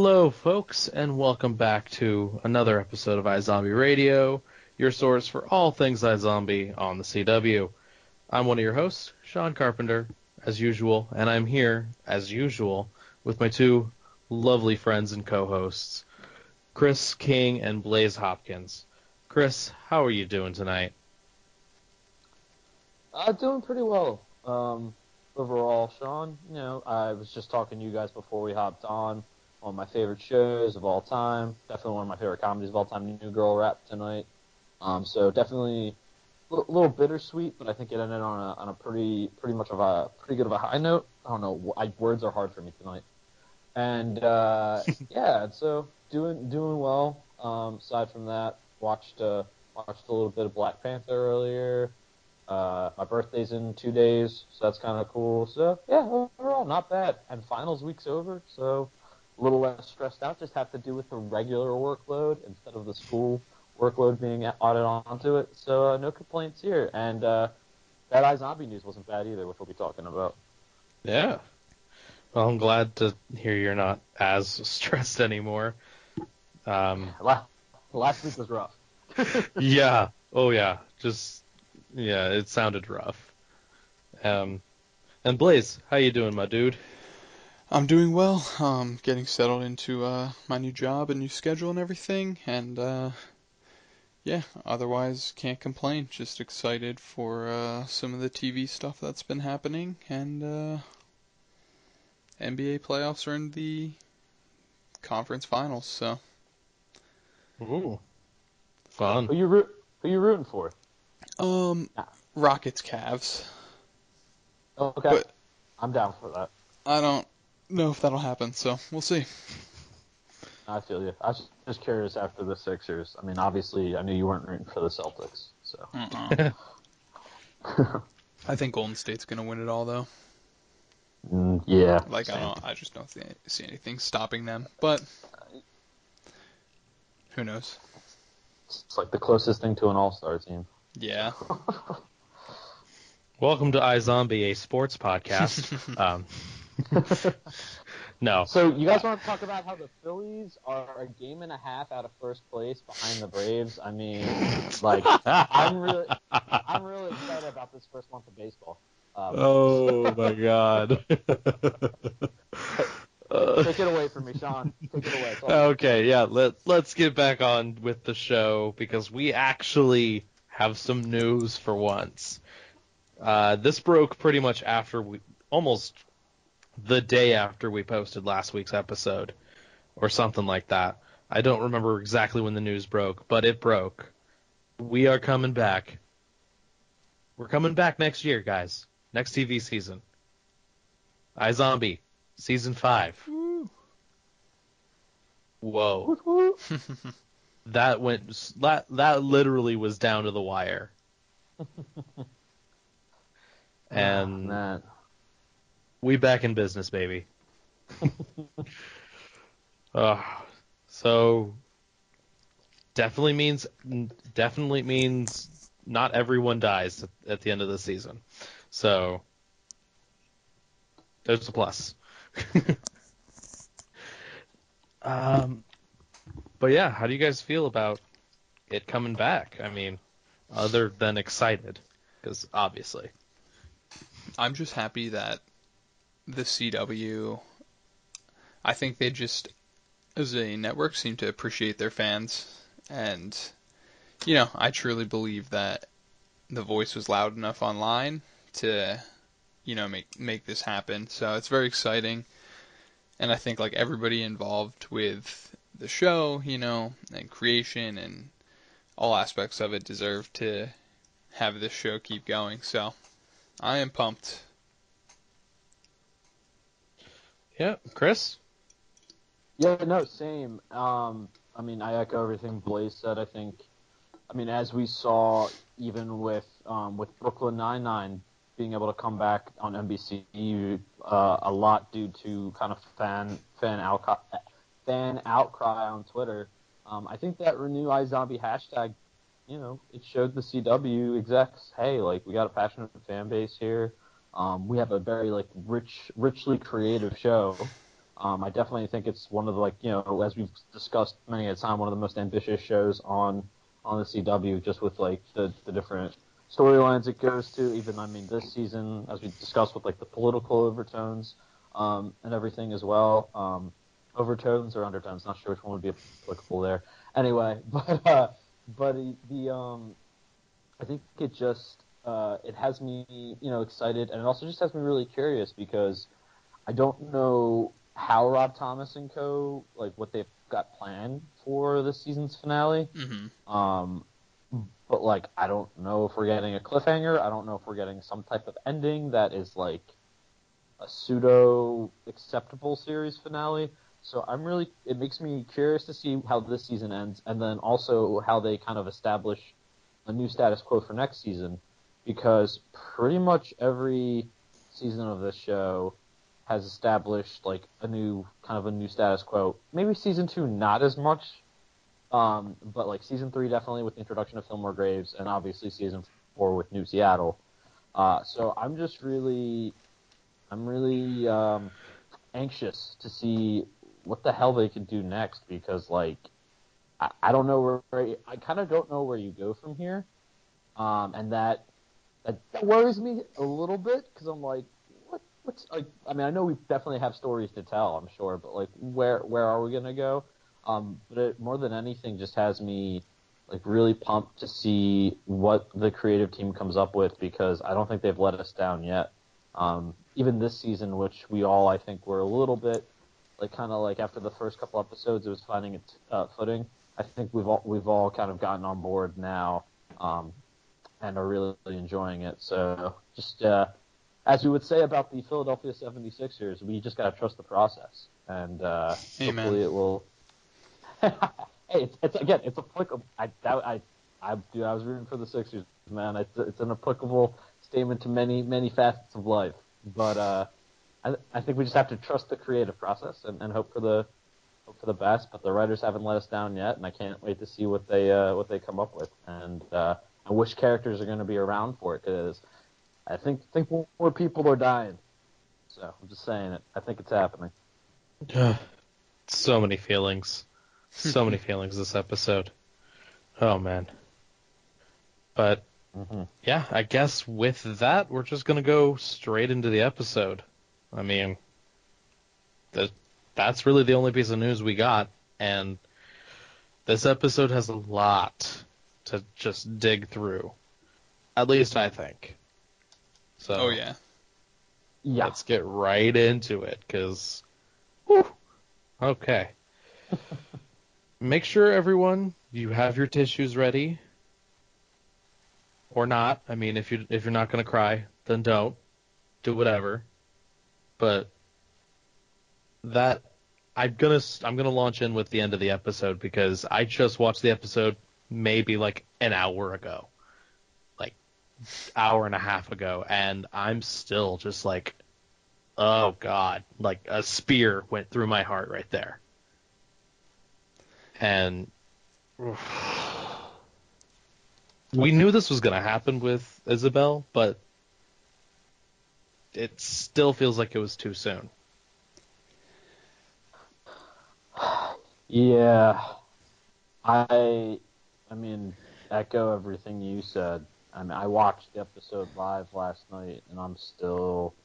Hello, folks, and welcome back to another episode of iZombie Radio, your source for all things iZombie on the CW. I'm one of your hosts, Shawn Carpenter, as usual, and I'm here, as usual, with my two lovely friends and co-hosts, Chris King and Blaise Hopkins. Chris, how are you doing tonight? Uh, doing pretty well. Um, overall, Shawn, you know, I was just talking to you guys before we hopped on. One of my favorite shows of all time. Definitely one of my favorite comedies of all time. New Girl Rap tonight. Um, so definitely a little bittersweet, but I think it ended on a on a pretty pretty much of a pretty good of a high note. I don't know. I, words are hard for me tonight. And uh, yeah, so doing doing well. Um, aside from that, watched uh, watched a little bit of Black Panther earlier. Uh, my birthday's in two days, so that's kind of cool. So yeah, overall not bad. And finals week's over, so a little less stressed out. Just have to do with the regular workload instead of the school workload being added onto it. So uh, no complaints here. And uh, that iZombie news wasn't bad either, which we'll be talking about. Yeah. Well, I'm glad to hear you're not as stressed anymore. Um, last week was rough. yeah. Oh yeah. Just yeah. It sounded rough. Um, and Blaise, how you doing, my dude? I'm doing well. Um, getting settled into uh, my new job and new schedule and everything, and uh, yeah, otherwise can't complain. Just excited for uh, some of the TV stuff that's been happening, and uh, NBA playoffs are in the conference finals, so. Ooh, fun. Who you root? Who you rooting for? Um, Rockets, Cavs. Okay, but I'm down for that. I don't know if that'll happen, so we'll see. I feel you. I was just curious after the Sixers. I mean, obviously, I knew you weren't rooting for the Celtics, so. I think Golden State's gonna win it all, though. Mm, yeah. Like same. I don't, I just don't see, see anything stopping them. But who knows? It's like the closest thing to an All-Star team. Yeah. Welcome to iZombie, a sports podcast. um, no. So you guys want to talk about how the Phillies are a game and a half out of first place behind the Braves? I mean, like I'm really, I'm really excited about this first month of baseball. Um, oh my god. Take it away from me, Shawn. Take it away. Okay, yeah. Let Let's get back on with the show because we actually have some news for once. Uh, this broke pretty much after we, almost the day after we posted last week's episode, or something like that. I don't remember exactly when the news broke, but it broke. We are coming back. We're coming back next year, guys. Next TV season. iZombie season five. Whoa. that went that that literally was down to the wire. and oh, we back in business, baby. uh, so definitely means definitely means not everyone dies at, at the end of the season. So there's a plus. um, but yeah, how do you guys feel about it coming back? I mean, other than excited, because obviously. I'm just happy that the CW, I think they just, as a network, seem to appreciate their fans. And, you know, I truly believe that the voice was loud enough online to, you know, make make this happen. So it's very exciting. And I think like everybody involved with the show, you know, and creation and all aspects of it deserve to have this show keep going. So I am pumped. Yeah, Chris. Yeah, no, same. Um, I mean, I echo everything Blaise said. I think, I mean, as we saw, even with um, with Brooklyn Nine Nine being able to come back on NBC, uh, a lot due to kind of fan fan outcry, fan outcry on Twitter. Um, I think that renew iZombie hashtag, you know, it showed the CW execs, hey, like we got a passionate fan base here. Um, we have a very like rich, richly creative show. Um, I definitely think it's one of the like you know as we've discussed many a time one of the most ambitious shows on on the CW just with like the the different storylines it goes to. Even I mean this season as we discussed with like the political overtones um, and everything as well. Um, overtones or undertones, not sure which one would be applicable there. Anyway, but uh, but the um, I think it just uh, it has me you know excited and it also just has me really curious because I don't know how Rob Thomas and co like what they've got planned for this season's finale. Mm-hmm. Um, but like I don't know if we're getting a cliffhanger. I don't know if we're getting some type of ending that is like a pseudo acceptable series finale. So I'm really it makes me curious to see how this season ends, and then also how they kind of establish a new status quo for next season, because pretty much every season of this show has established like a new kind of a new status quo. Maybe season two not as much, um, but like season three definitely with the introduction of Fillmore Graves, and obviously season four with New Seattle. Uh, so I'm just really, I'm really um, anxious to see what the hell they can do next because like I, I don't know where I kind of don't know where you go from here, um, and that that worries me a little bit because I'm like what? what's like? I mean, I know we definitely have stories to tell, I'm sure, but like, where where are we gonna go? Um, but it, more than anything, just has me like really pumped to see what the creative team comes up with because I don't think they've let us down yet. Um, even this season, which we all I think were a little bit like kind of like after the first couple episodes, it was finding its uh, footing. I think we've all we've all kind of gotten on board now, um, and are really, really enjoying it. So just uh, as we would say about the Philadelphia 76ers, we just got to trust the process, and uh, hopefully it will. hey, it's, it's again, it's applicable. I doubt I, I, dude, I was rooting for the Sixers, man. It's, it's an applicable statement to many, many facets of life. But uh, I, I think we just have to trust the creative process and, and hope for the hope for the best. But the writers haven't let us down yet, and I can't wait to see what they uh, what they come up with, and uh, and which characters are going to be around for it because I think think more people are dying. So I'm just saying it. I think it's happening. so many feelings, so many feelings this episode. Oh man. But mm-hmm. yeah, I guess with that, we're just gonna go straight into the episode. I mean, that that's really the only piece of news we got, and this episode has a lot to just dig through. At least I think. So Oh yeah. Yeah. Let's get right into it, cause. Okay. Make sure everyone you have your tissues ready, or not. I mean, if you if you're not gonna cry, then don't. Do whatever. But that I'm gonna I'm gonna launch in with the end of the episode because I just watched the episode maybe like an hour ago like hour and a half ago, and I'm still just like, oh god, like a spear went through my heart right there. And we knew this was going to happen with Isabel, but it still feels like it was too soon. Yeah, I, I mean, echo everything you said. I mean, I watched the episode live last night, and I'm still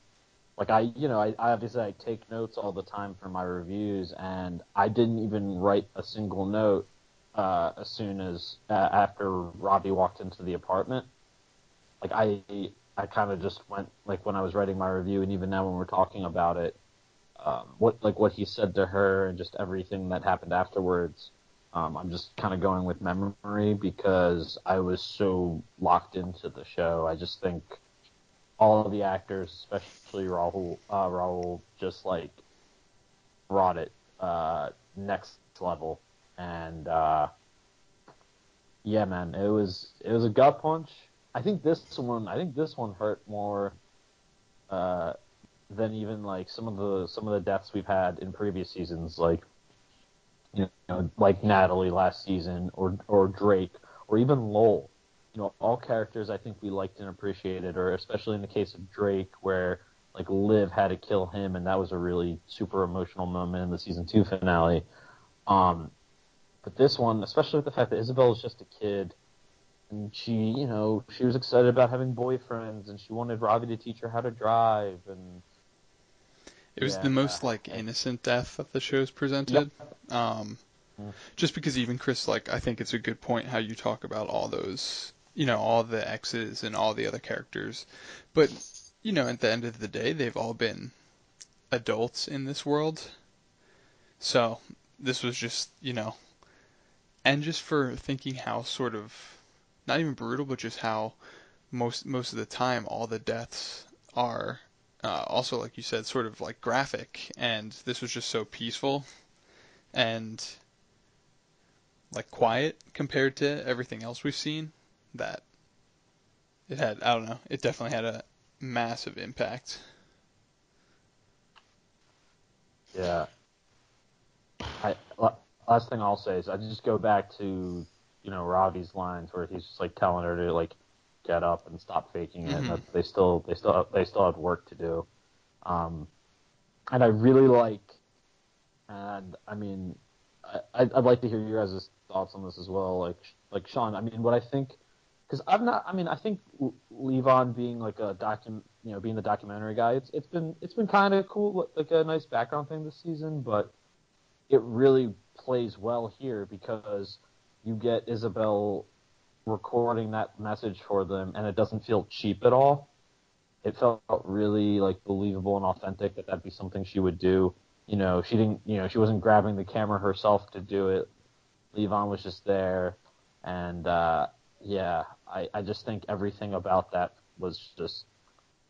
like I, you know, I, I obviously I take notes all the time for my reviews, and I didn't even write a single note uh, as soon as uh, after Robbie walked into the apartment. Like I, I kind of just went like when I was writing my review, and even now when we're talking about it, um, what like what he said to her and just everything that happened afterwards. Um, I'm just kind of going with memory because I was so locked into the show. I just think all of the actors, especially Rahul, uh, Rahul, just like brought it uh, next level. And uh, yeah, man, it was it was a gut punch. I think this one, I think this one hurt more uh, than even like some of the some of the deaths we've had in previous seasons. Like you know, like Natalie last season, or or Drake, or even Lowell. You know, all characters I think we liked and appreciated, or especially in the case of Drake, where like Liv had to kill him, and that was a really super emotional moment in the season two finale. Um, but this one, especially with the fact that Isabel is just a kid, and she, you know, she was excited about having boyfriends, and she wanted Ravi to teach her how to drive, and It was Yeah, the most like innocent death that the show's presented. Um, Mm. just because even Chris, like, I think it's a good point how you talk about all those, you know, all the exes and all the other characters, but you know, at the end of the day, they've all been adults in this world. So this was just, you know, and just for thinking how sort of not even brutal, but just how most most of the time all the deaths are uh, also like you said sort of like graphic and this was just so peaceful and like quiet compared to everything else we've seen that it had I don't know it definitely had a massive impact Yeah. I last thing I'll say is I just go back to you know Ravi's lines where he's just like telling her to like get up and stop faking it. Mhm. They still they still they still have work to do. Um, and I really like, and I mean, I I'd, I'd like to hear your guys' thoughts on this as well. Like like Shawn, I mean, what I think. Because I'm not. I mean, I think Levon being like a docu, you know, being the documentary guy, it's it's been it's been kind of cool, like a nice background thing this season. But it really plays well here because you get Isabel recording that message for them, and it doesn't feel cheap at all. It felt really like believable and authentic that that'd be something she would do. You know, she didn't. You know, she wasn't grabbing the camera herself to do it. Levon was just there, and uh, yeah, I, I just think everything about that was just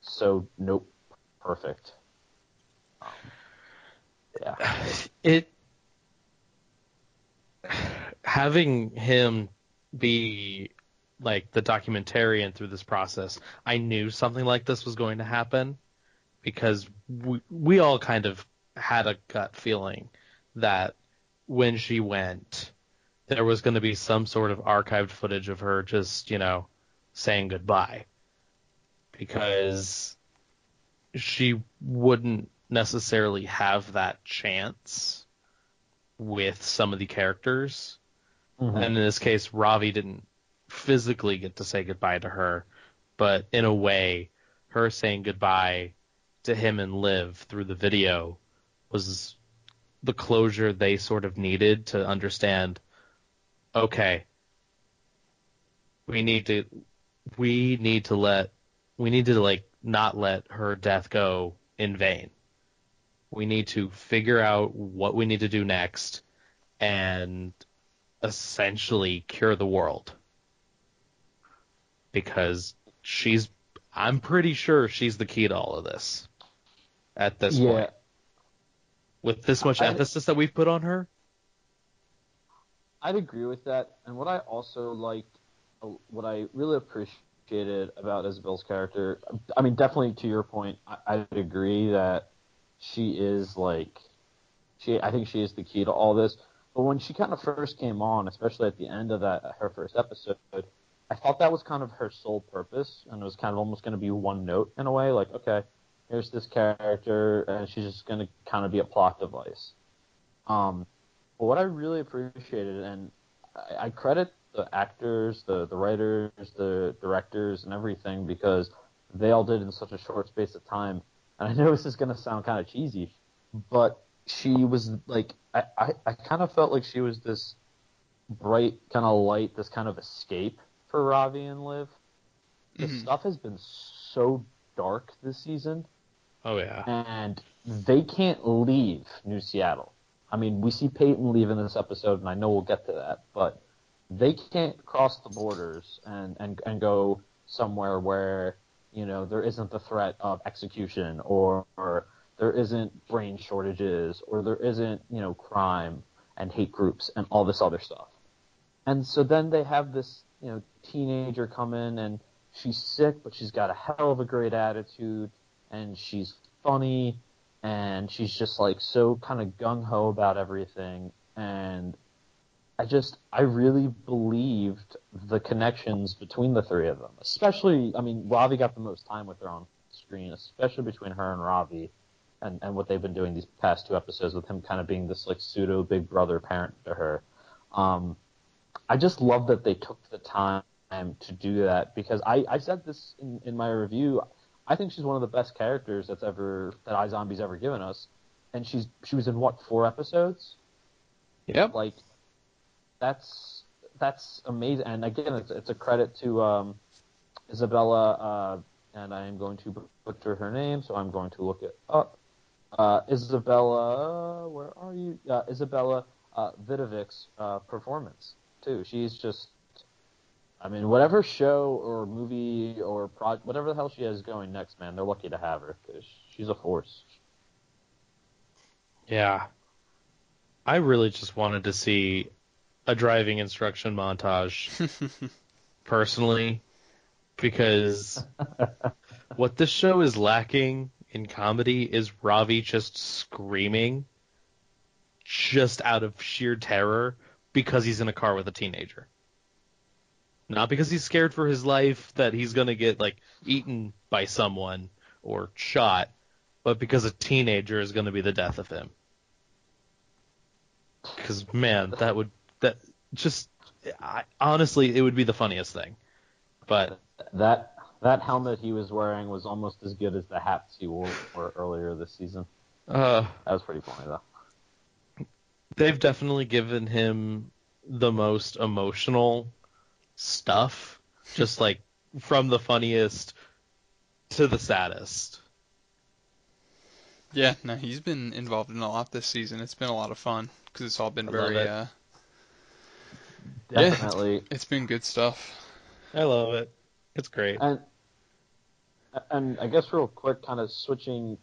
so nope perfect. Um, yeah. it having him be like the documentarian through this process, I knew something like this was going to happen because we, we all kind of had a gut feeling that when she went, there was going to be some sort of archived footage of her just, you know, saying goodbye. Because she wouldn't necessarily have that chance with some of the characters. Mhm. And in this case, Ravi didn't physically get to say goodbye to her, but in a way, her saying goodbye to him and Liv through the video was the closure they sort of needed to understand okay, we need to we need to let we need to like not let her death go in vain. We need to figure out what we need to do next and essentially cure the world. Because she's I'm pretty sure she's the key to all of this at this yeah. point. With this much I- emphasis that we've put on her. I'd agree with that. And what I also liked, uh, what I really appreciated about Isabel's character, I mean, definitely to your point, I, I'd agree that she is like, she. I think she is the key to all this. But when she kind of first came on, especially at the end of that her first episode, I thought that was kind of her sole purpose, and it was kind of almost going to be one note in a way, like, okay, here's this character, and she's just going to kind of be a plot device. Um, but what I really appreciated, and I, I credit the actors, the the writers, the directors, and everything because they all did in such a short space of time. And I know this is going to sound kind of cheesy, but she was like, I, I, I kind of felt like she was this bright kind of light, this kind of escape for Ravi and Liv. The Mhm. stuff has been so dark this season Oh yeah. and they can't leave New Seattle. I mean, we see Peyton leave in this episode, and I know we'll get to that, but they can't cross the borders and, and, and go somewhere where, you know, there isn't the threat of execution or, or there isn't brain shortages or there isn't, you know, crime and hate groups and all this other stuff. And so then they have this, you know, teenager come in and she's sick, but she's got a hell of a great attitude and she's funny and she's just like so kind of gung ho about everything and I just I really believed the connections between the three of them. Especially I mean Ravi got the most time with her on screen, especially between her and Ravi, and and what they've been doing these past two episodes with him kind of being this like pseudo big brother parent to her. Um, I just love that they took the time to do that because I, I said this in, in my review. I think she's one of the best characters that's ever that iZombie's ever given us, and she's she was in what four episodes? Yep. Like that's that's amazing. And again, it's it's a credit to um, Izabela, uh, and I am going to butcher her name, so I'm going to look it up. Uh, Izabela, where are you? Uh, Izabela uh, Vidovic's uh, performance too. She's just, I mean, whatever show or movie or project, whatever the hell she has going next, man, they're lucky to have her because she's a force. Yeah. I really just wanted to see a driving instruction montage personally because what this show is lacking in comedy is Ravi just screaming just out of sheer terror because he's in a car with a teenager. Not because he's scared for his life that he's going to get like eaten by someone or shot, but because a teenager is going to be the death of him. Cuz man, that would that just I, honestly it would be the funniest thing. But that that helmet he was wearing was almost as good as the hats he wore earlier this season. uh That was pretty funny though. they've definitely given him the most emotional stuff, just like from the funniest to the saddest. Yeah, no, he's been involved in a lot this season. It's been a lot of fun because it's all been I very. it. Uh, Yeah. Definitely. it's been good stuff. I love it. It's great. And and I guess real quick, kind of switching,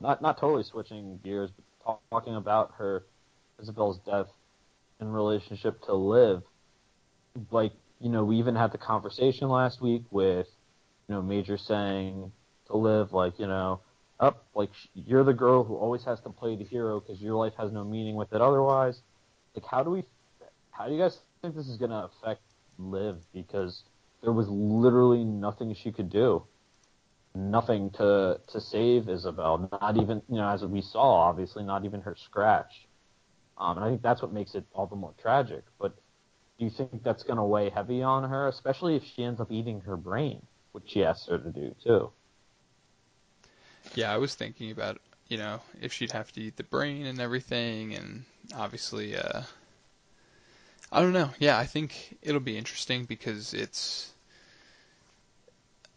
not not totally switching gears, but talk, talking about her Isabel's death in relationship to Liv. Like you know, we even had the conversation last week with you know Major saying to Liv, like you know, up like you're the girl who always has to play the hero because your life has no meaning with it otherwise. Like how do we, how do you guys think this is gonna affect Liv? Because there was literally nothing she could do nothing to to save Isabel. Not even you know as we saw, obviously, not even her scratch. Um, and I think that's what makes it all the more tragic. But do you think that's going to weigh heavy on her, especially if she ends up eating her brain, which she asked her to do too? Yeah, I was thinking about you know if she'd have to eat the brain and everything, and obviously, uh, I don't know. Yeah, I think it'll be interesting because it's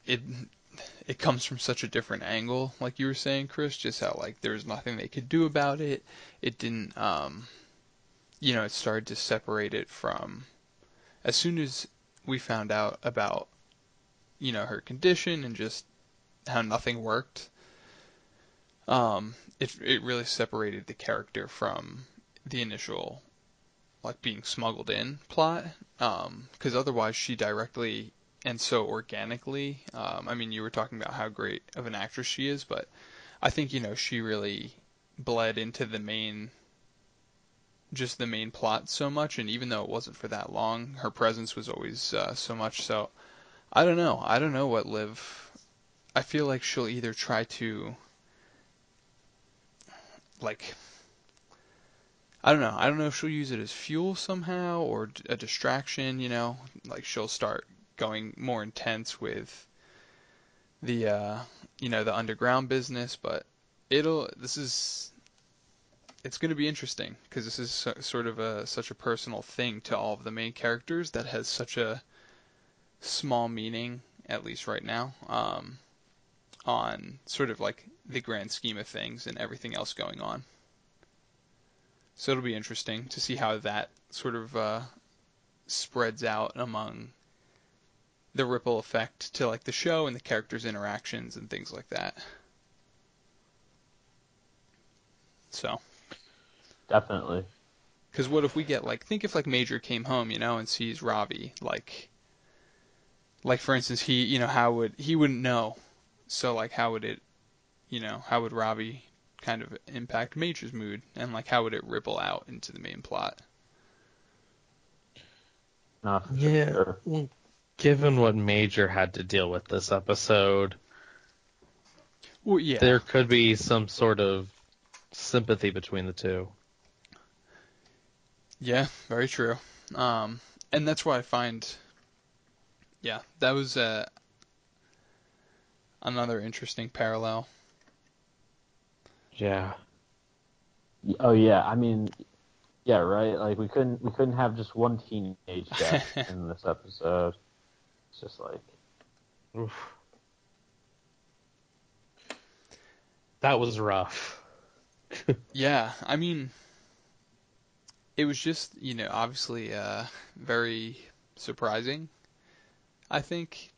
it it comes from such a different angle, like you were saying, Chris. Just how like there was nothing they could do about it. It didn't, um, you know, it started to separate it from as soon as we found out about you know her condition and just how nothing worked um, it it really separated the character from the initial like being smuggled in plot. Um, because otherwise she directly and so organically. Um, I mean, you were talking about how great of an actress she is, but I think you know she really bled into the main just the main plot so much and even though it wasn't for that long her presence was always uh, so much so i don't know i don't know what liv i feel like she'll either try to like I don't know. I don't know if she'll use it as fuel somehow or a distraction, you know, like she'll start going more intense with the uh, you know, the underground business, but it'll this is it's going to be interesting because this is so, sort of a such a personal thing to all of the main characters that has such a small meaning at least right now um, on sort of like the grand scheme of things and everything else going on. So it'll be interesting to see how that sort of uh, spreads out among the ripple effect to like the show and the characters' interactions and things like that. So, Definitely. because what if we get like think if like Major came home, you know, and sees Ravi like, like for instance, he you know how would he wouldn't know, so like how would it, you know, how would Ravi kind of impact Major's mood and like how would it ripple out into the main plot? No, for Yeah. sure. Well, given what Major had to deal with this episode, Well, yeah. there could be some sort of sympathy between the two. Yeah, very true. Um, and that's why I find, yeah, that was uh, another interesting parallel. Yeah. Oh yeah, I mean, yeah, right. Like we couldn't we couldn't have just one teenage death in this episode. It's just like Oof. That was rough. Yeah, I mean, it was just, you know, obviously uh, very surprising. I think,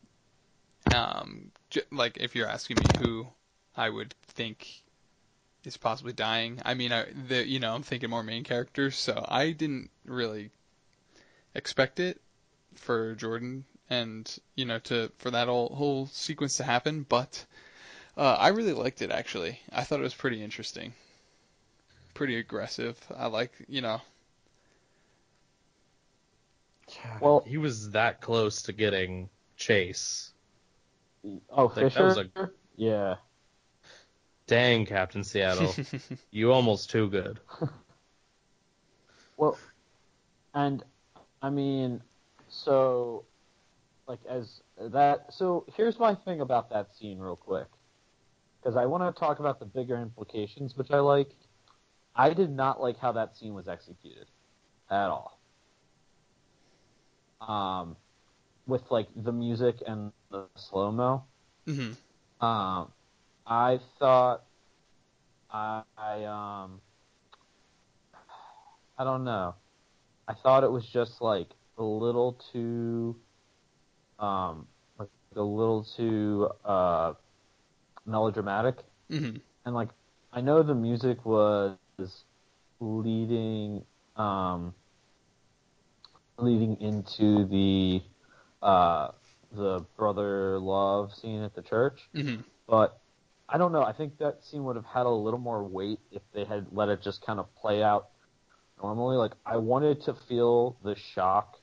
um, j- like if you're asking me who I would think is possibly dying, I mean, I, the, you know, I'm thinking more main characters, so I didn't really expect it for Jordan and you know to for that whole whole sequence to happen, but uh, I really liked it actually. I thought it was pretty interesting pretty aggressive. I like, you know. Well- he was that close to getting Chase. oh Like, that Fisher. was a- Yeah. Dang, Captain Seattle, you almost too good. Well, and I mean, so like as that. So here's my thing about that scene, real quick, because I want to talk about the bigger implications, which I like. I did not like how that scene was executed at all. Um, with like the music and the slow mo. hmm Um, I thought I, I um I don't know. I thought it was just like a little too um like a little too uh melodramatic hmm and like I know the music was leading um leading into the uh the brother love scene at the church hmm but I don't know. I think that scene would have had a little more weight if they had let it just kind of play out normally. Like I wanted to feel the shock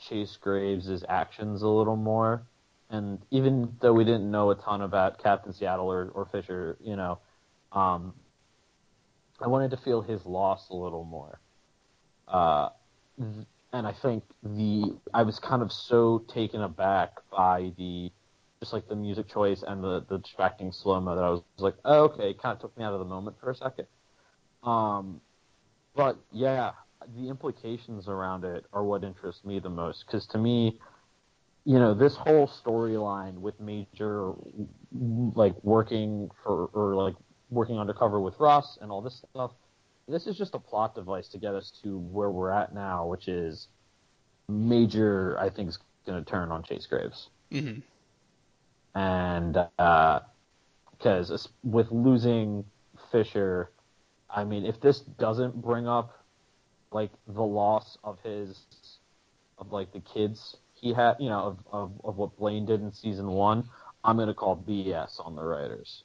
Chase Graves' actions a little more, and even though we didn't know a ton about Captain Seattle or, or Fisher, you know, um, I wanted to feel his loss a little more. Uh, th- and I think the I was kind of so taken aback by the just like the music choice and the, the distracting slow mo that I was like, oh, okay, it kind of took me out of the moment for a second. Um, but yeah, the implications around it are what interests me the most because to me, you know, this whole storyline with Major like working for or like working undercover with Russ and all this stuff, this is just a plot device to get us to where we're at now, which is Major. I think is going to turn on Chase Graves hmm and because with losing Fisher, I mean, if this doesn't bring up like the loss of his of like the kids he had, you know, of of, of what Blaine did in season one, I'm gonna call BS on the writers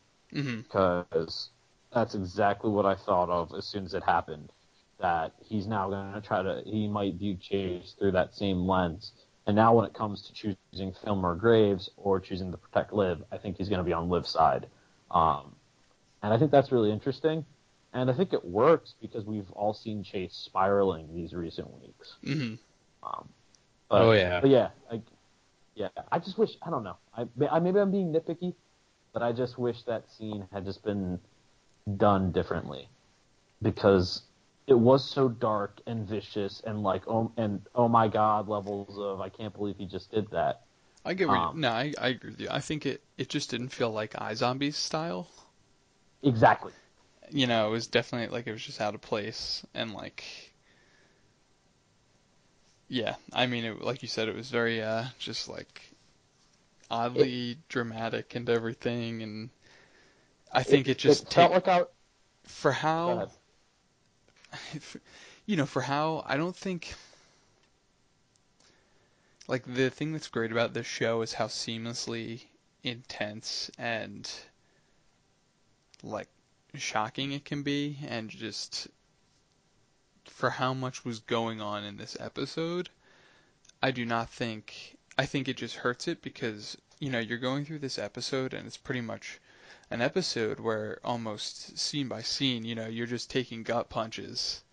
because that's exactly what I thought of as soon as it happened. That he's now going to try to, he might view Chase through that same lens. And now when it comes to choosing Fillmore Graves or choosing to protect Liv, I think he's going to be on Liv's side. Um, and I think that's really interesting. And I think it works because we've all seen Chase spiraling these recent weeks. hmm Um, but, Oh, yeah. But yeah, I, yeah. I just wish I don't know. I, I maybe I'm being nitpicky, but I just wish that scene had just been done differently because it was so dark and vicious and like oh and oh my god levels of I can't believe he just did that. I get where you, Um, no, I, I agree with you. I think it, it just didn't feel like iZombies style. Exactly. You know, it was definitely like it was just out of place and like, yeah. I mean, it, like you said, it was very uh, just like oddly dramatic and everything, and I think it, just it felt take- like I. for how ahead. you know, for how I don't think like the thing that's great about this show is how seamlessly intense and like shocking it can be and just for how much was going on in this episode, I do not think I think it just hurts it because, you know, you're going through this episode and it's pretty much an episode where almost scene by scene, you know, you're just taking gut punches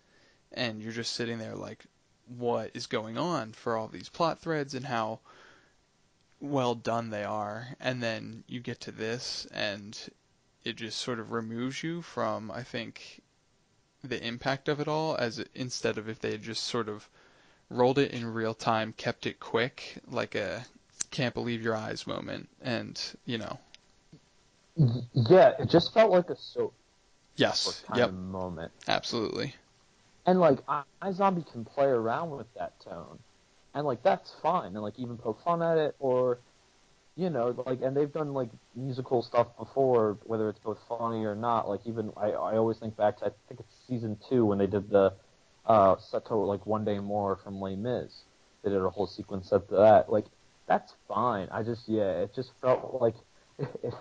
and you're just sitting there like what is going on for all these plot threads and how well done they are. And then you get to this and it just sort of removes you from I think the impact of it all as instead of if they had just sort of rolled it in real time, kept it quick, like a can't believe your eyes moment, and you know. Yeah, it just felt like a soap. Yes. Kind yep. of moment. Absolutely. And like, iZombie can play around with that tone, and like that's fine, and like even poke fun at it, or you know, like, and they've done like musical stuff before, whether it's both funny or not. Like even I, I always think back to I think it's season two when they did the uh, set to like one day more from Les Mis. They did a whole sequence set to that. Like that's fine. I just yeah, it just felt like it,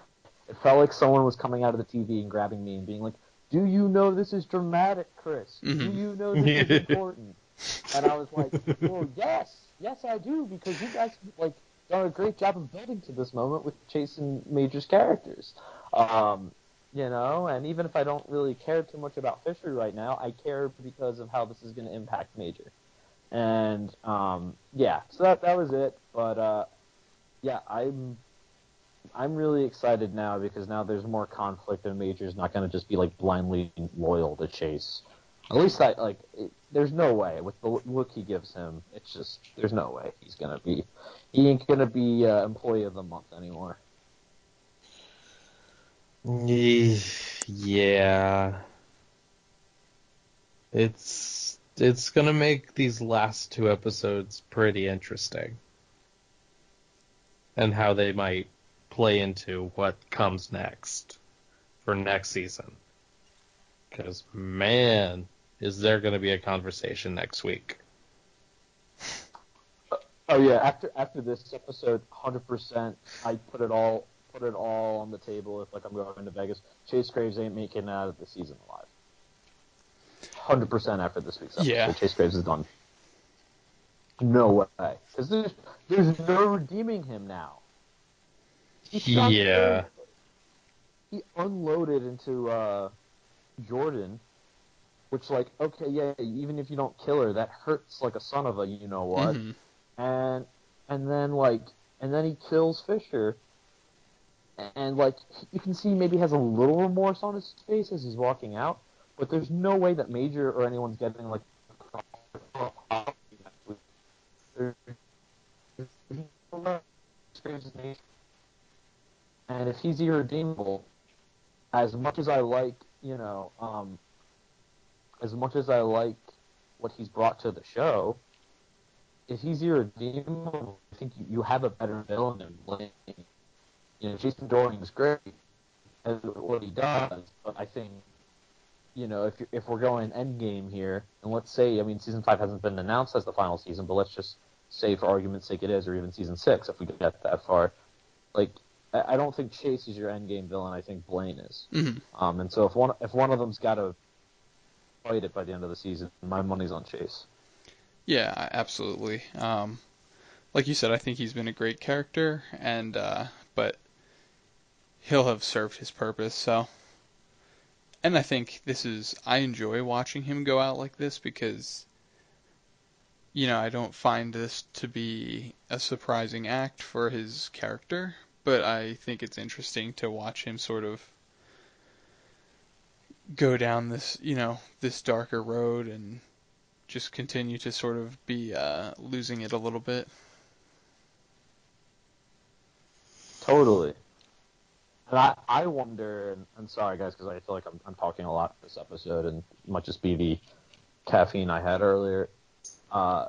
it felt like someone was coming out of the TV and grabbing me and being like, "Do you know this is dramatic, Chris? Mhm. Do you know this is important?" and I was like, "Well, yes, yes, I do because you guys like done a great job of building to this moment with Chase and Major's characters." Um, you know, and even if I don't really care too much about Fisher right now, I care because of how this is going to impact Major. And um, yeah, so that that was it. But uh, yeah, I'm I'm really excited now because now there's more conflict and Major's not going to just be like blindly loyal to Chase. At least I like. It, there's no way with the look he gives him. It's just there's no way he's gonna be. He ain't gonna be uh, employee of the month anymore. Yeah. It's it's gonna make these last two episodes pretty interesting. And how they might play into what comes next for next season. Cause man, is there gonna be a conversation next week. Oh yeah, after after this episode, hundred percent, I put it all put it all on the table. If like I'm going to Vegas, Chase Graves ain't making it out of the season alive. Hundred percent after this week's episode, Yeah. Chase Graves is done. No way, because there's there's no redeeming him now. He Yeah. there, He unloaded into uh, Jordan, which like okay, yeah, even if you don't kill her, that hurts like a son of a you know what Mhm. and and then like and then he kills Fisher, and like you can see maybe has a little remorse on his face as he's walking out, but there's no way that Major or anyone's getting like. And if he's irredeemable, as much as I like, you know, um, as much as I like what he's brought to the show, if he's irredeemable, I think you, you have a better villain than Blaine. You know, Jason Dohring is great at what he does, but I think, you know, if if we're going Endgame here, and let's say, I mean, season five hasn't been announced as the final season, but let's just say, for argument's sake, it is, or even season six, if we can get that far. Like, I, I don't think Chase is your Endgame villain. I think Blaine is. Mhm. Um, and so if one if one of them's got to fight it by the end of the season, my money's on Chase. Yeah, absolutely. Um, like you said, I think he's been a great character, and uh, but he'll have served his purpose. So, and I think this is I enjoy watching him go out like this because, you know, I don't find this to be a surprising act for his character, but I think it's interesting to watch him sort of go down this, you know, this darker road and just continue to sort of be uh, losing it a little bit. Totally. And I, I wonder, and I'm sorry guys, because I feel like I'm, I'm talking a lot this episode, and it might just be the caffeine I had earlier. Uh,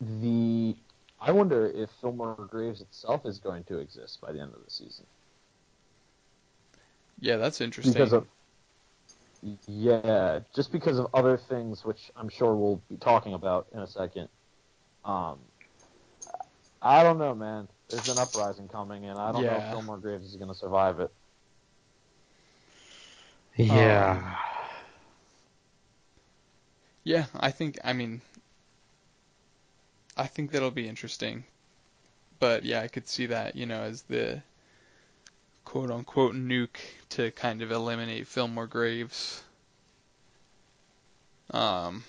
the I wonder if Fillmore Graves itself is going to exist by the end of the season Yeah, that's interesting. because of yeah, just because of other things, which I'm sure we'll be talking about in a second. Um, I don't know, man. There's an uprising coming, and I don't know if Yeah. Fillmore Graves is going to survive it. Yeah. yeah, I think I mean I think that'll be interesting. But yeah, I could see that, you know, as the quote unquote nuke to kind of eliminate Fillmore Graves. Um,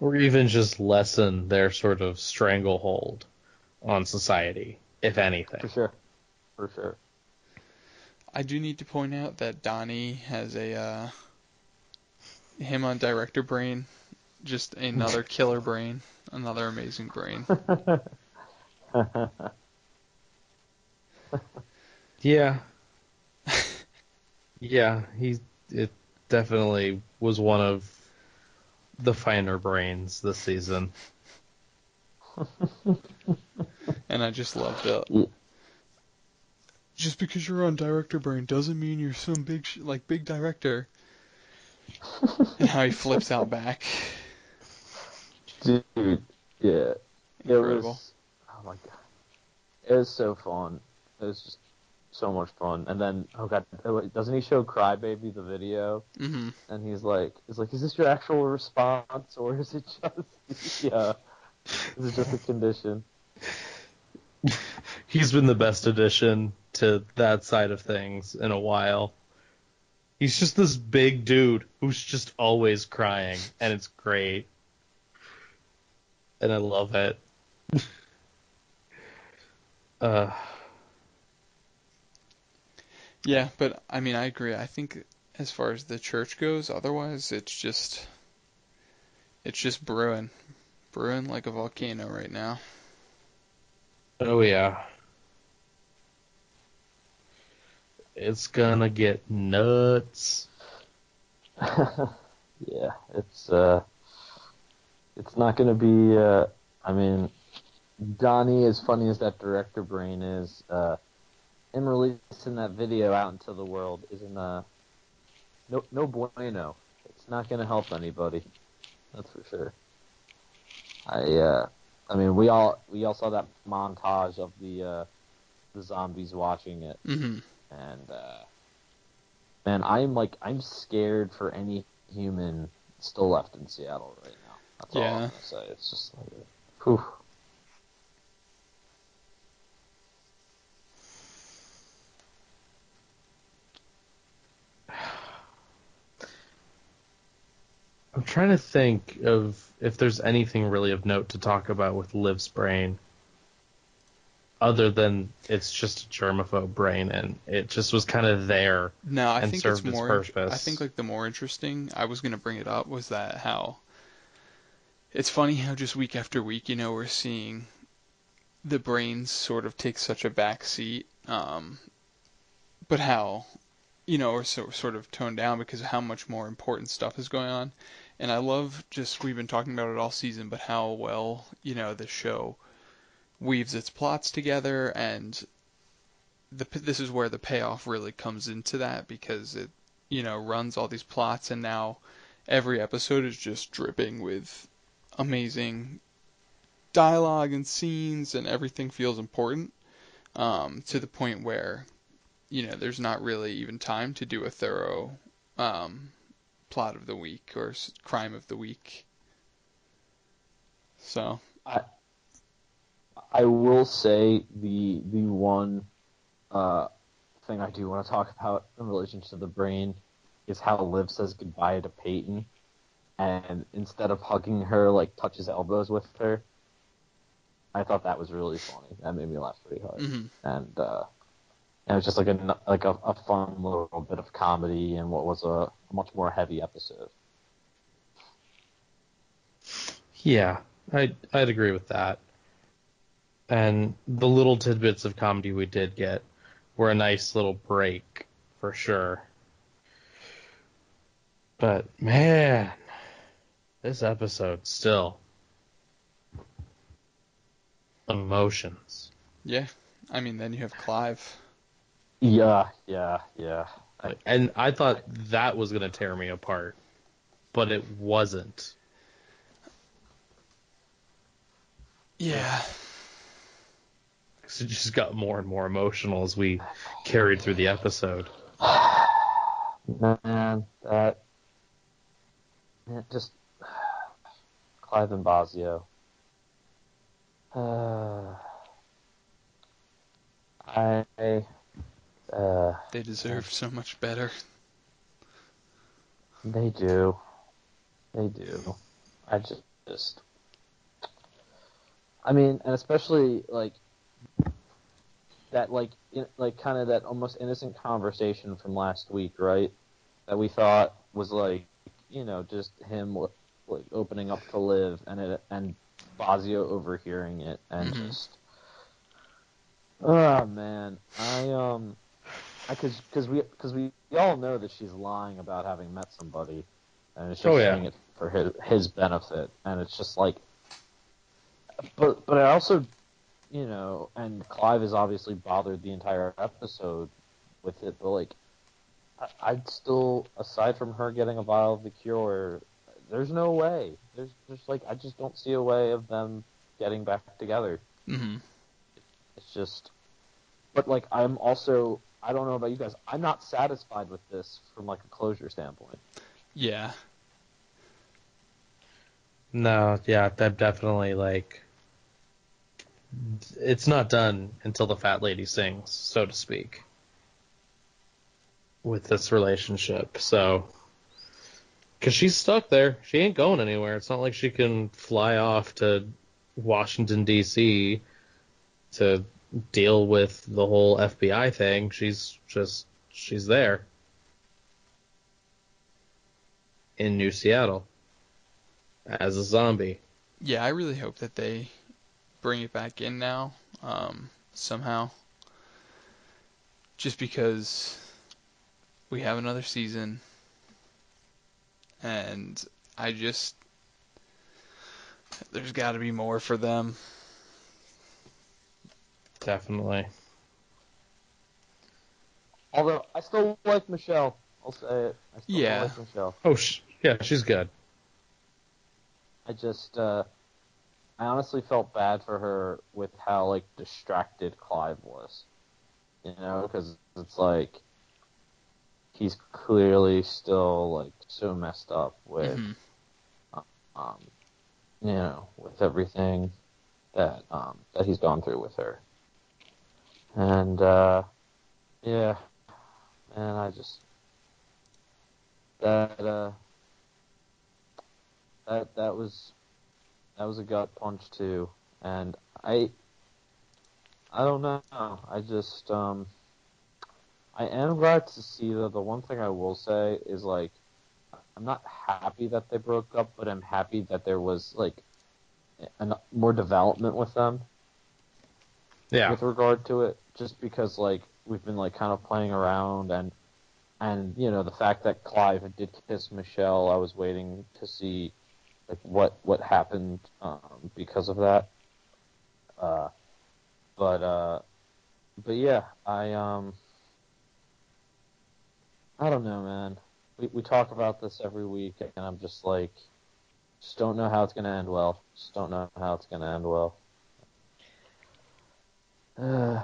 or even just lessen their sort of stranglehold on society, if anything. For sure. For sure. I do need to point out that Donnie has a uh, him on director brain, just another killer brain, another amazing brain. yeah. yeah, he it definitely was one of the finer brains this season. and I just loved it. Just because you're on director brain doesn't mean you're some big sh- like big director. and how he flips out back. Dude, yeah. Incredible. It was, oh my god. It was so fun. It was just so much fun. And then, oh god, oh, doesn't he show Crybaby the video? hmm And he's like, he's like, is this your actual response or is it just, yeah, is it just a condition? He's been the best addition to that side of things in a while. He's just this big dude who's just always crying, and it's great. And I love it. uh, Yeah, but I mean, I agree. I think as far as the church goes, otherwise it's just it's just brewing, brewing like a volcano right now. oh yeah. It's gonna get nuts. yeah, it's uh, it's not gonna be. Uh, I mean, Donnie, as funny as that director brain is, uh, him releasing that video out into the world isn't uh, no no bueno. It's not gonna help anybody. That's for sure. I uh, I mean, we all we all saw that montage of the uh, the zombies watching it. hmm and uh, man, I'm like I'm scared for any human still left in Seattle right now. That's all I'm Yeah. gonna say. It's just like, whew. Trying to think of if there's anything really of note to talk about with Liv's brain, other than it's just a germaphobe brain and it just was kind of there. No, I And think it's served its more. I think like the more interesting. I was gonna bring it up was that how it's funny how just week after week, you know, we're seeing the brains sort of take such a back seat, um, but how you know, or so, sort of toned down because of how much more important stuff is going on. And I love just we've been talking about it all season, but how well you know the show weaves its plots together, and the this is where the payoff really comes into that because it you know runs all these plots, and now every episode is just dripping with amazing dialogue and scenes, and everything feels important um, to the point where you know there's not really even time to do a thorough um, plot of the week or crime of the week. So I I will say the the one uh, thing I do want to talk about in relation to the brain is how Liv says goodbye to Peyton, and instead of hugging her, like touches elbows with her. I thought that was really funny. That made me laugh pretty hard. mhm. and uh, and it was just like a like a, a fun little bit of comedy and what was a, a much more heavy episode. Yeah, I'd I'd agree with that. And the little tidbits of comedy we did get were a nice little break for sure. But man, this episode still emotions. yeah, I mean then you have Clive. Yeah, yeah, yeah. I- And I thought that was gonna tear me apart, but it wasn't. Yeah, 'Cause It just got more and more emotional as we carried through the episode. Man, that man, just Clive and Bozzio. Uh, I Uh, They deserve so much better. they do. They do. I just, just. I mean, and especially like that, like, in, like kind of that almost innocent conversation from last week, right? That we thought was like, you know, just him like opening up to Liv, and it and Bozzio overhearing it, and Mhm. just. Oh man, I um, I cause, cause we cause we we all know that she's lying about having met somebody, and it's just Oh, yeah. saying it for his his benefit, and it's just like. But but I also, you know, and Clive is obviously bothered the entire episode with it, but like, I, I'd still, aside from her getting a vial of the cure, there's no way. There's just like I just don't see a way of them getting back together. Mm-hmm. It's just, but like I'm also I don't know about you guys. I'm not satisfied with this from like a closure standpoint. Yeah. No, yeah, that definitely like it's not done until the fat lady sings, so to speak. With this relationship, so because she's stuck there, she ain't going anywhere. It's not like she can fly off to Washington D.C. to deal with the whole FBI thing. She's just she's there in New Seattle as a zombie. Yeah, I really hope that they bring it back in now, um, somehow. Just because we have another season, and I just there's got to be more for them. Definitely. Although I still like Michelle. I'll say it. I still Yeah. like Michelle. Oh, sh- yeah, she's good. I just, uh, I honestly felt bad for her with how like distracted Clive was. You know, because it's like he's clearly still like so messed up with, Mhm. um, you know, with everything that um that he's gone through with her. And uh, yeah, and I just that uh that that was that was a gut punch too, and I I don't know. I just um I am glad to see that the one thing I will say is like I'm not happy that they broke up, but I'm happy that there was like an, more development with them Yeah. with regard to it, just because like we've been like kind of playing around and and you know the fact that Clive did kiss Michelle, I was waiting to see like what what happened um, because of that. Uh, but uh, but yeah, I um I don't know, man. We we talk about this every week, and I'm just like, just don't know how it's gonna end well. Just don't know how it's gonna end well. Uh,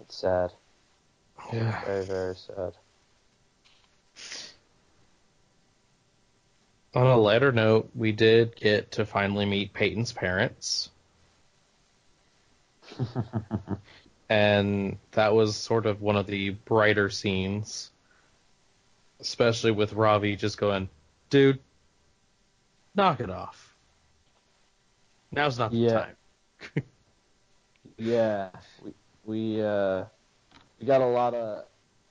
it's sad. Yeah. Very, very sad. On a lighter note, we did get to finally meet Peyton's parents, and that was sort of one of the brighter scenes, especially with Ravi just going, "Dude, knock it off. Now's not the Yeah. time." Yeah, we we uh we got a lot of.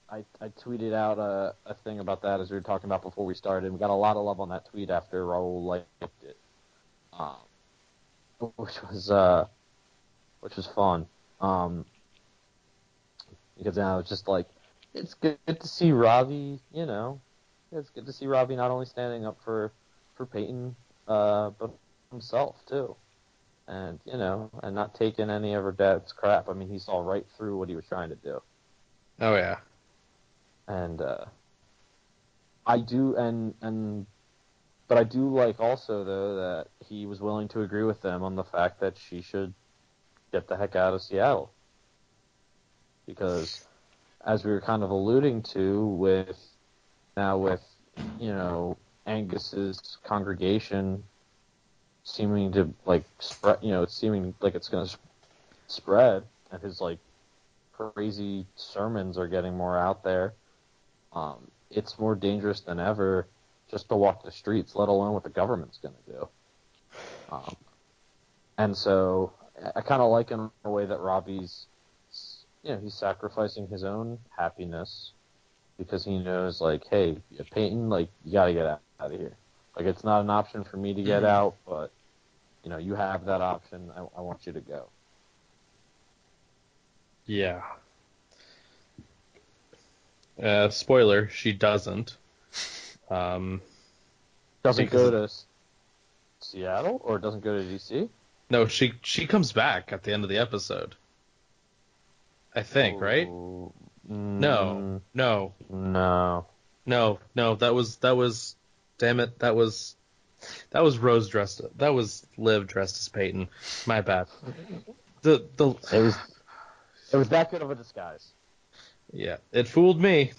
I I tweeted out a a thing about that as we were talking about before we started. We got a lot of love on that tweet after Raul liked it, um, which was uh which was fun. Um, because now it's just like it's good to see Ravi. You know, it's good to see Ravi not only standing up for for Peyton, uh, but himself too and you know, and not taking any of her dad's crap. I mean, he saw right through what he was trying to do, Oh yeah. and uh, I do, and and, but I do like also though that he was willing to agree with them on the fact that she should get the heck out of Seattle, because as we were kind of alluding to with now with you know Angus's congregation seeming to like spread, you know, it's seeming like it's going to spread, and his like crazy sermons are getting more out there. Um, it's more dangerous than ever just to walk the streets, let alone what the government's going to do. Um, and so I kind of like in a way that Ravi's, you know, he's sacrificing his own happiness because he knows, like, hey, Peyton, like, you got to get out of here. Like, it's not an option for me to get Mhm. out, but, you know, you have that option. I, I want you to go. Yeah. Uh, spoiler: she doesn't. Um, Doesn't go to Seattle or doesn't go to DC? no, she she comes back at the end of the episode. I think, right? Ooh, No, no, mm, No. no, no. That was that was. Damn it! That was that was Rose dressed. That was Liv dressed as Peyton. My bad. The the It was it was that good of a disguise. yeah, it fooled me.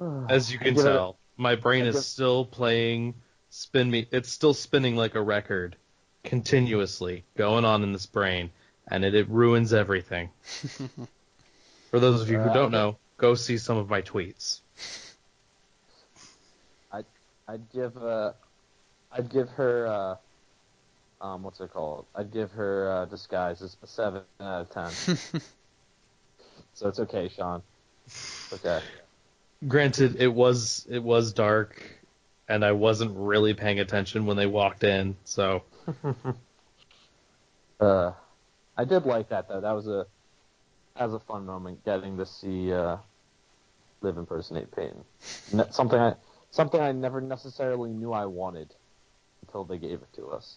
As you can give it- tell, my brain is still playing spin me. It's still spinning like a record, continuously going on in this brain, and it, it ruins everything. For those of you who don't know, go see some of my tweets. I'd give uh, I'd give her uh, um, what's it called? I'd give her uh, disguise as a seven out of ten. so it's okay, Shawn. It's okay. Granted, it was it was dark, and I wasn't really paying attention when they walked in. So Uh, I did like that though. That was a that was a fun moment getting to see uh, Liv impersonate Peyton. Something I something I never necessarily knew I wanted until they gave it to us.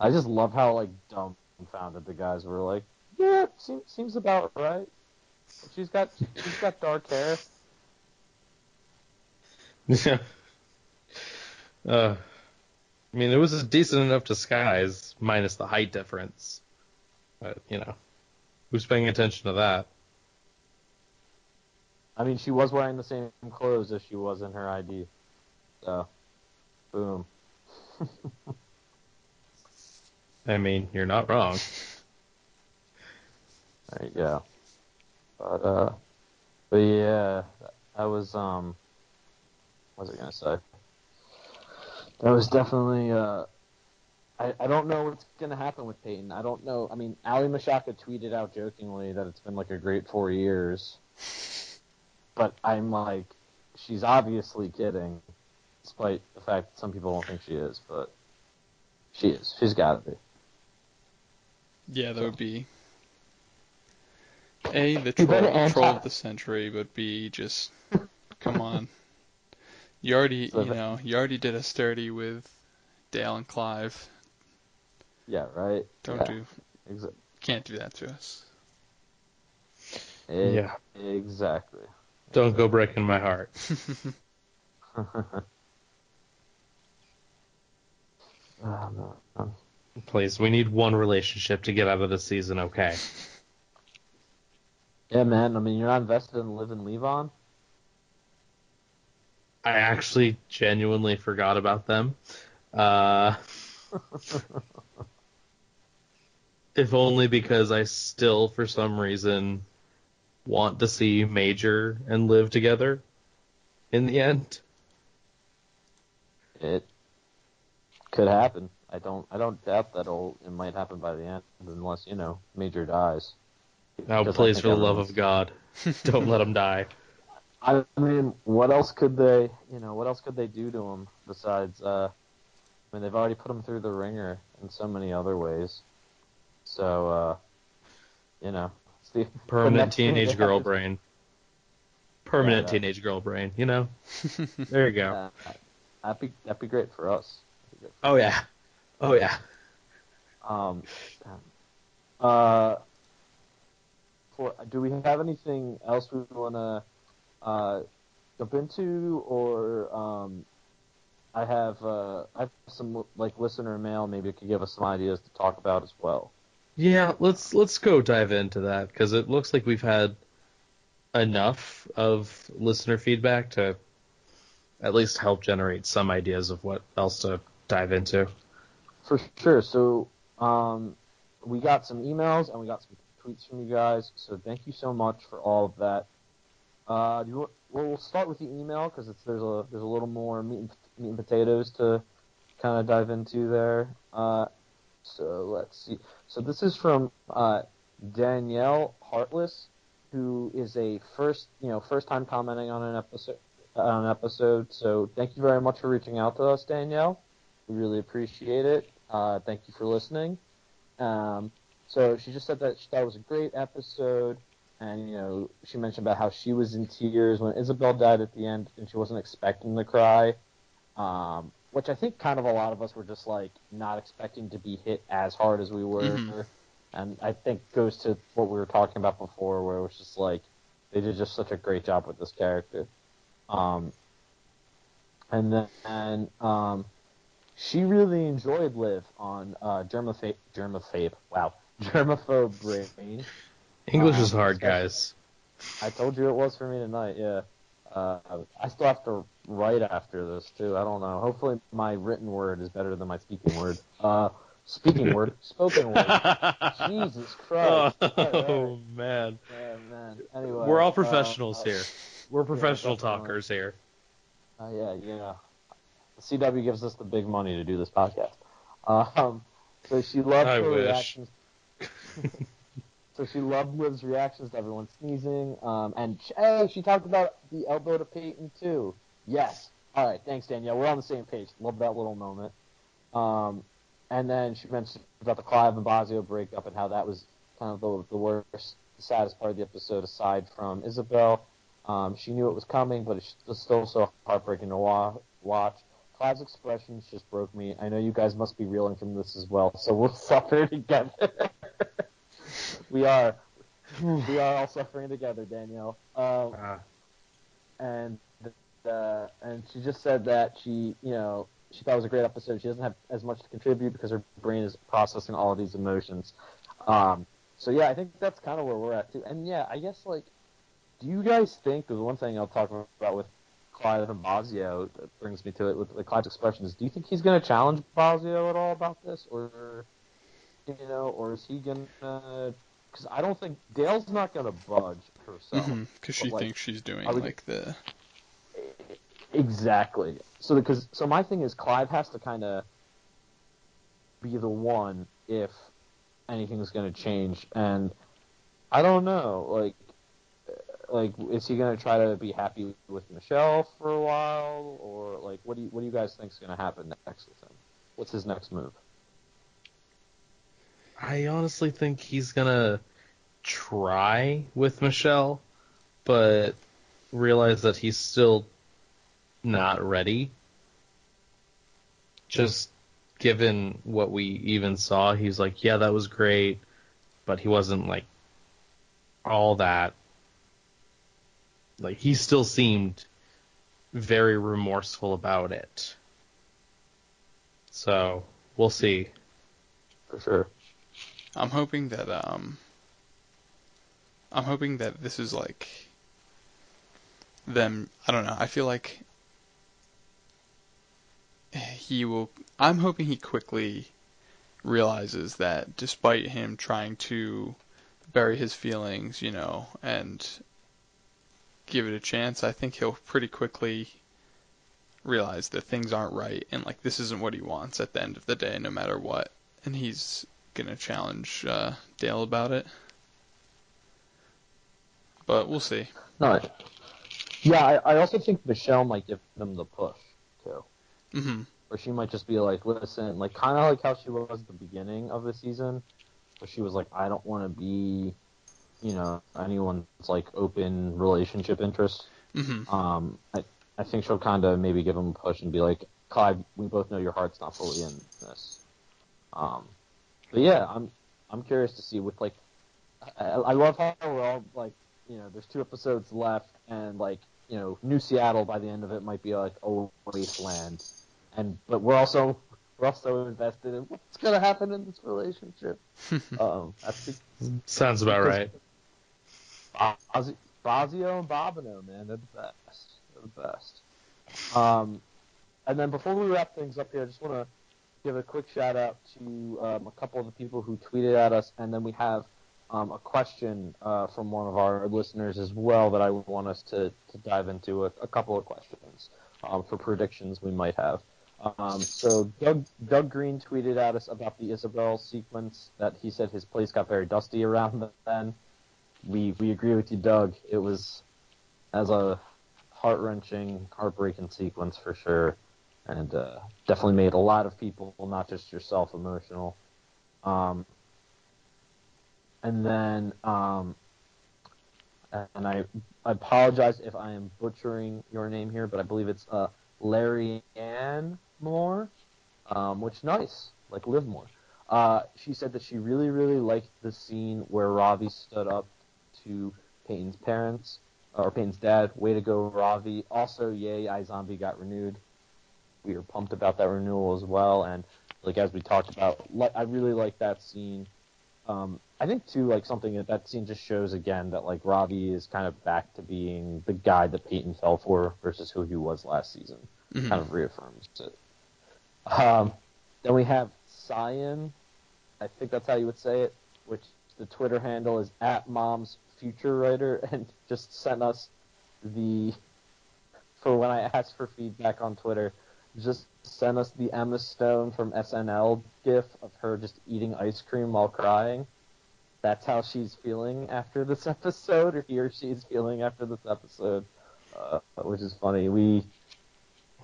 I just love how like dumbfounded the guys were. Like, yeah, seems seems about right. She's got she's got dark hair. yeah. Uh, I mean, it was a decent enough disguise, minus the height difference. But you know, who's paying attention to that? I mean, she was wearing the same clothes as she was in her ID. So, boom. I mean, you're not wrong. You go. But uh, but yeah, I was um, what was I gonna say? That was definitely uh, I I don't know what's gonna happen with Peyton. I don't know. I mean, Aly Michalka tweeted out jokingly that it's been like a great four years, but I'm like, she's obviously kidding, despite the fact that some people don't think she is, but she is. She's got to be. Yeah, that would be a the You better troll, anti- troll of the century, but b just come on. You already So you that- know you already did us dirty with Dale and Clive. Yeah, right. Don't yeah, do Exa- can't do that to us. Yeah. Exactly. Don't go breaking my heart. Oh, no. Please, we need one relationship to get out of the season. Okay. Yeah, man. I mean, you're not invested in Liv and Levon. I actually genuinely forgot about them. Uh, if only because I still, for some reason, want to see Major and Liv together in the end. It could happen. I don't. I don't doubt that it'll. It might happen by the end, unless you know Major dies. Now, Because please, for the love of God, don't let him die. I mean, what else could they? You know, what else could they do to him besides? Uh, I mean, they've already put him through the ringer in so many other ways. So, uh, you know, it's the the Permanent teenage girl have brain. Permanent Yeah, teenage girl brain, you know? There you go. Uh, that'd be that'd be great for us. That'd be great Oh, yeah. Oh, yeah. Um, uh, for do we have anything else we want to uh, jump into, or um, I have uh, I have some like listener mail. Maybe it could give us some ideas to talk about as well. Yeah, let's let's go dive into that because it looks like we've had enough of listener feedback to at least help generate some ideas of what else to dive into. For sure. So Um, we got some emails and we got some tweets from you guys, so thank you so much for all of that. Uh, you, well, we'll start with the email because there's a there's a little more meat and, meat and potatoes to kind of dive into there. Uh, so let's see. So this is from uh, Danielle Heartless, who is a first you know first time commenting on an episode on an episode. So thank you very much for reaching out to us, Danielle. We really appreciate it. Uh, thank you for listening. Um, so she just said that she thought it was a great episode, and you know she mentioned about how she was in tears when Isabel died at the end, and she wasn't expecting to cry. Um, which I think kind of a lot of us were just like not expecting to be hit as hard as we were, Mhm. and I think goes to what we were talking about before, where it was just like they did just such a great job with this character. Um, and then and, um, she really enjoyed Liv on uh, Germaphobe, Germaphobe, wow, Germaphobe Brain. English Um, is hard, guys. I told you it was for me tonight. Yeah. Uh, I still have to write after this too. I don't know. Hopefully, my written word is better than my speaking word. Uh, speaking word, spoken word. Jesus Christ! oh Alright. man, Yeah, man. Anyway, we're all uh, professionals uh, here. We're professional definitely. talkers here. Uh, yeah, yeah. CW gives us the big money to do this podcast. Um, so she loved I her wish. reactions. so she loved Liv's reactions to everyone sneezing. Um, and hey, she talked about the elbow to Peyton too. Yes. All right. Thanks, Danielle. We're on the same page. Love that little moment. Um, and then she mentioned about the Clive and Bozzio breakup and how that was kind of the, the worst, the saddest part of the episode aside from Isabel. Um, she knew it was coming, but it's was still so heartbreaking to wa- watch. Clive's expressions just broke me. I know you guys must be reeling from this as well, so we'll suffer together. we are. We are all suffering together, Danielle. Um, Ah, and uh, and she just said that she, you know, she thought it was a great episode. She doesn't have as much to contribute because her brain is processing all of these emotions. Um, so yeah, I think that's kind of where we're at too. And yeah, I guess like, do you guys think? There's one thing I'll talk about with Clive and Bozzio that brings me to it with, with Clive's expressions. Do you think he's going to challenge Bozzio at all about this, or you know, or is he going to? Because I don't think Dale's not going to budge herself. Because she like, thinks she's doing like the. Exactly. So because so my thing is Clive has to kind of be the one if anything's going to change, and I don't know. Like, uh, like is he going to try to be happy with Michelle for a while, or like what do you what do you guys think is going to happen next with him? What's his next move? I honestly think he's gonna try with Michelle, but realize that he's still not ready. Just given what we even saw, he's like, yeah, that was great, but he wasn't like all that. Like he still seemed very remorseful about it. So we'll see. For sure. I'm hoping that um. I'm hoping that this is like. Them. I don't know. I feel like. He will. I'm hoping he quickly realizes that despite him trying to bury his feelings, you know, and give it a chance, I think he'll pretty quickly realize that things aren't right and like this isn't what he wants at the end of the day, no matter what. And he's gonna challenge uh, Dale about it. But we'll see. No. Yeah, I, I also think Michelle might give them the push too. hmm or she might just be like, listen, like kind of like how she was at the beginning of the season, where she was like, I don't want to be, you know, anyone's like open relationship interest. hmm Um, I I think she'll kind of maybe give him a push and be like, Clive, we both know your heart's not fully in this. Um, but yeah, I'm I'm curious to see with like, I, I love how we're all like, you know, there's two episodes left, and like, you know, New Seattle by the end of it might be like a wasteland, and but we're also we're also invested in what's gonna happen in this relationship. um, I Sounds about right. Baz- Bozzio and Babineaux, man, they're the best. They're the best. Um, and then before we wrap things up here, I just want to give a quick shout out to um, a couple of the people who tweeted at us, and then we have um, a question uh, from one of our listeners as well that I want us to, to dive into a, a couple of questions um, for predictions we might have. Um, so Doug Doug Green tweeted at us about the Isabel sequence that he said his place got very dusty around then. We we agree with you, Doug. It was as a heart wrenching, heartbreaking sequence for sure, and uh, definitely made a lot of people, not just yourself, emotional. Um, and then, um, and I, I apologize if I am butchering your name here, but I believe it's uh, Larry Ann Moore, um, which nice, like Liv Moore. Uh, she said that she really, really liked the scene where Ravi stood up to Peyton's parents or Peyton's dad. Way to go, Ravi. Also, yay, iZombie got renewed. We were pumped about that renewal as well, and like as we talked about, I really like that scene. Um, I think too, like something that that scene just shows again that like Ravi is kind of back to being the guy that Peyton fell for versus who he was last season. Mm-hmm. Kind of reaffirms it. Um, then we have Cyan. I think that's how you would say it. Which the Twitter handle is at Mom's Future Writer, and just sent us the for when I asked for feedback on Twitter. Just sent us the Emma Stone from SNL gif of her just eating ice cream while crying. That's how she's feeling after this episode, or he or she is feeling after this episode, uh, which is funny. We,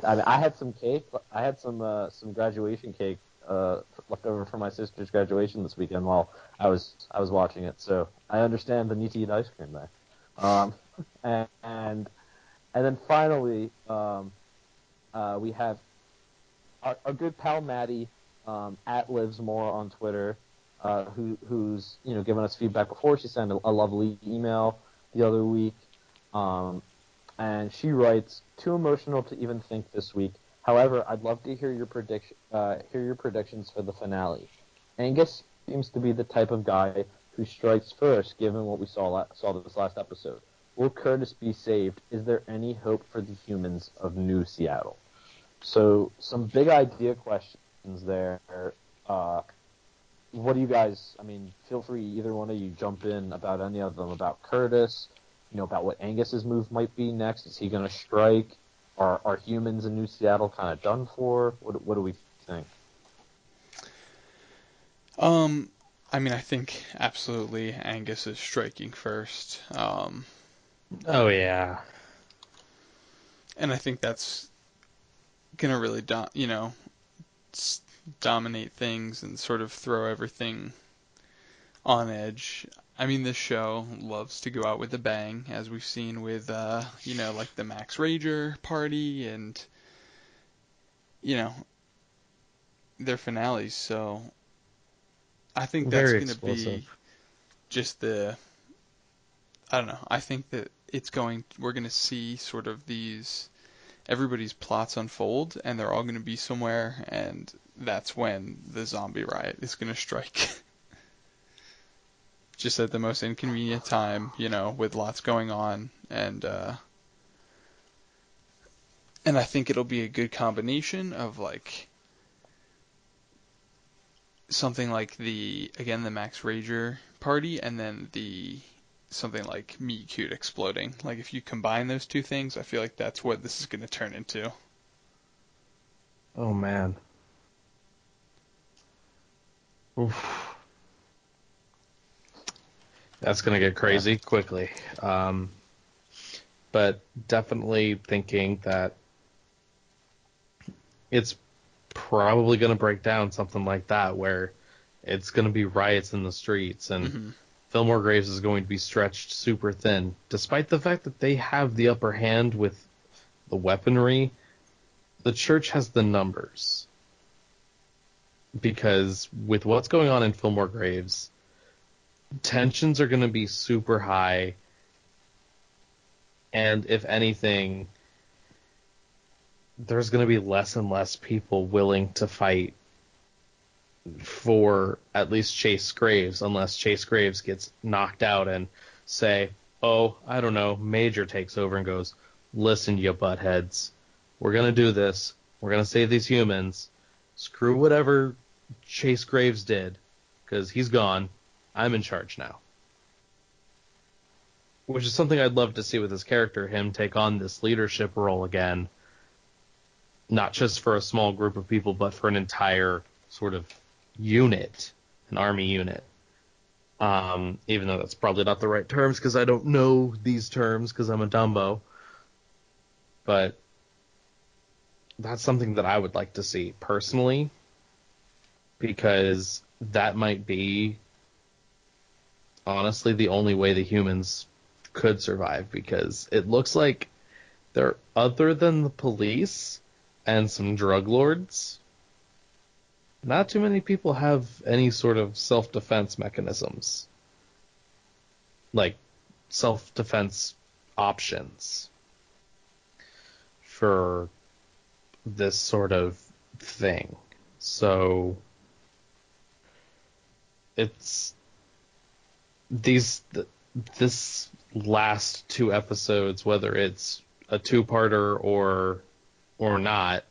I, mean, I had some cake. I had some uh, some graduation cake uh, left over from my sister's graduation this weekend while I was I was watching it. So I understand the need to eat ice cream there. Um, and, and and then finally, um, uh, we have our, our, good pal Maddie um, at Lives More on Twitter, uh, who who's you know given us feedback before. She sent a, a lovely email the other week, um, and she writes, "Too emotional to even think this week. However, I'd love to hear your prediction, uh, hear your predictions for the finale. Angus seems to be the type of guy who strikes first, given what we saw saw this last episode. Will Curtis be saved? Is there any hope for the humans of New Seattle? So, some big idea questions there. Uh, what do you guys? I mean, feel free either one of you jump in about any of them. About Curtis, you know, about what Angus's move might be next. Is he going to strike? Are are humans in New Seattle kind of done for? What what do we think? Um, I mean, I think absolutely Angus is striking first. Um, oh yeah, and I think that's gonna really, do, you know, dominate things and sort of throw everything on edge. I mean, this show loves to go out with a bang, as we've seen with, uh, you know, like the Max Rager party and, you know, their finales. So I think that's going to be just the. I don't know. I think that it's going. We're going to see sort of these. Everybody's plots unfold, and they're all going to be somewhere, and that's when the zombie riot is going to strike. just at the most inconvenient time, you know, with lots going on, and uh, and I think it'll be a good combination of like something like the again the Max Rager party, and then the something like Meat Cute exploding. Like if you combine those two things, I feel like that's what this is going to turn into. Oh man. Oof that's going to get crazy yeah. quickly. Um, but definitely thinking that it's probably going to break down something like that where it's going to be riots in the streets and mm-hmm. Fillmore Graves is going to be stretched super thin, despite the fact that they have the upper hand with the weaponry. The church has the numbers because with what's going on in Fillmore Graves, tensions are going to be super high. And if anything, there's going to be less and less people willing to fight for at least Chase Graves, unless Chase Graves gets knocked out and say, oh, I don't know, Major takes over and goes, listen, you buttheads, we're going to do this. We're going to save these humans. Screw whatever Chase Graves did, because he's gone. I'm in charge now. Which is something I'd love to see with his character, him take on this leadership role again. Not just for a small group of people, but for an entire sort of unit, an army unit. Um, even though that's probably not the right terms because I don't know these terms because I'm a Dumbo. But that's something that I would like to see personally because that might be honestly the only way the humans could survive because it looks like they're other than the police and some drug lords not too many people have any sort of self-defense mechanisms. Like self-defense options for this sort of thing. So it's these th- this last two episodes whether it's a two-parter or or not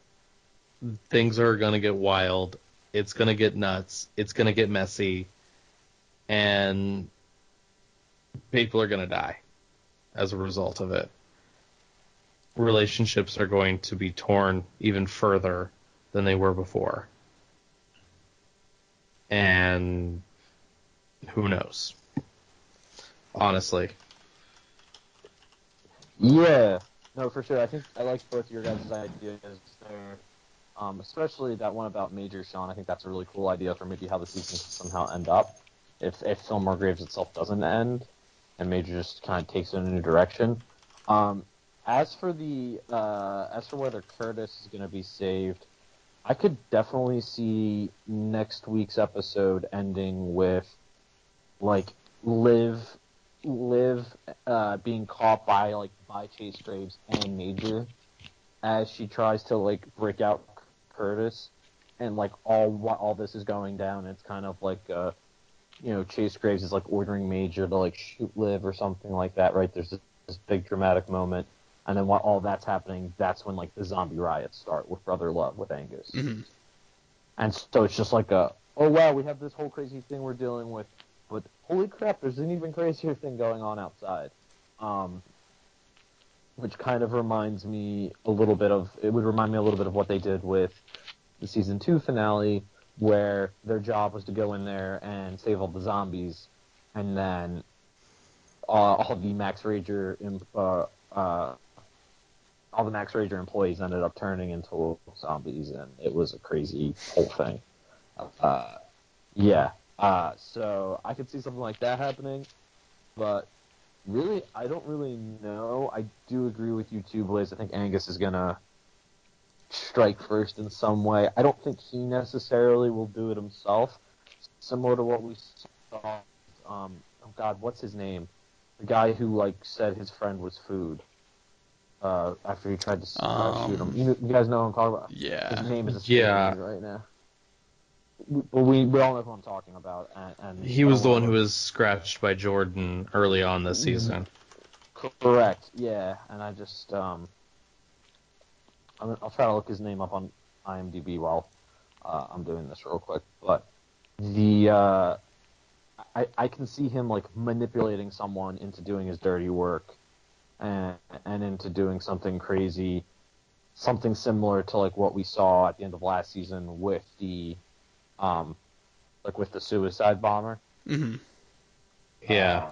things are going to get wild it's to get nuts it's to get messy and people are to die as a result of it relationships are going to be torn even further than they were before and who knows? Honestly. Yeah, no, for sure. I think I like both your guys' ideas there. Um, especially that one about Major Shawn. I think that's a really cool idea for maybe how the season could somehow end up. If if Fillmore Graves itself doesn't end, and Major just kind of takes it in a new direction. Um, as for the uh, as for whether Curtis is going to be saved, I could definitely see next week's episode ending with like Liv Liv uh, being caught by like by Chase Graves and Major as she tries to like break out Curtis and like all what all this is going down it's kind of like uh you know Chase Graves is like ordering Major to like shoot Liv or something like that right? There's this, this big dramatic moment and then while all that's happening that's when like the zombie riots start with Brother Love with Angus. Hmm and so it's just like a oh wow we have this whole crazy thing we're dealing with but holy crap there's an even crazier thing going on outside. Um, which kind of reminds me a little bit of it would remind me a little bit of what they did with the season two finale where their job was to go in there and save all the zombies and then uh, all the max rager uh, uh, all the max rager employees ended up turning into zombies and it was a crazy whole thing. Uh, yeah uh, so i could see something like that happening but really i don't really know i do agree with you too Blaise i think angus is gonna strike first in some way i don't think he necessarily will do it himself similar to what we saw um, oh god what's his name the guy who like said his friend was food uh, after he tried to uh, shoot him. Um, You, you guys know who I'm talking about. Yeah. His name is escaping Yeah. right now. We, well, we we all know who I'm talking about, and, and He was the one who was scratched by Jordan early on this season. correct. Yeah, and I just um, I'm, I'll try to look his name up on IMDb while uh, I'm doing this real quick. But the uh, I I can see him like manipulating someone into doing his dirty work, and and into doing something crazy, something similar to like what we saw at the end of last season with the, um, like with the suicide bomber. hmm Yeah.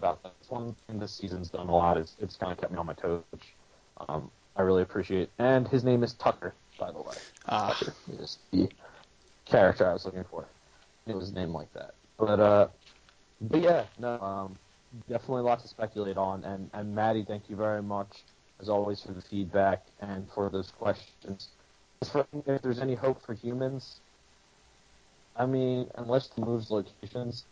about that. One thing this season's done a lot. Is it's kind of kept me on my toes. Which, um, I really appreciate. And his name is Tucker, by the way. Ah, Tucker is the character I was looking for. It was named like that. But uh, but yeah, no, um, definitely a lot to speculate on. And and Maddie, thank you very much as always for the feedback and for those questions. For if there's any hope for humans, I mean, unless the moves locations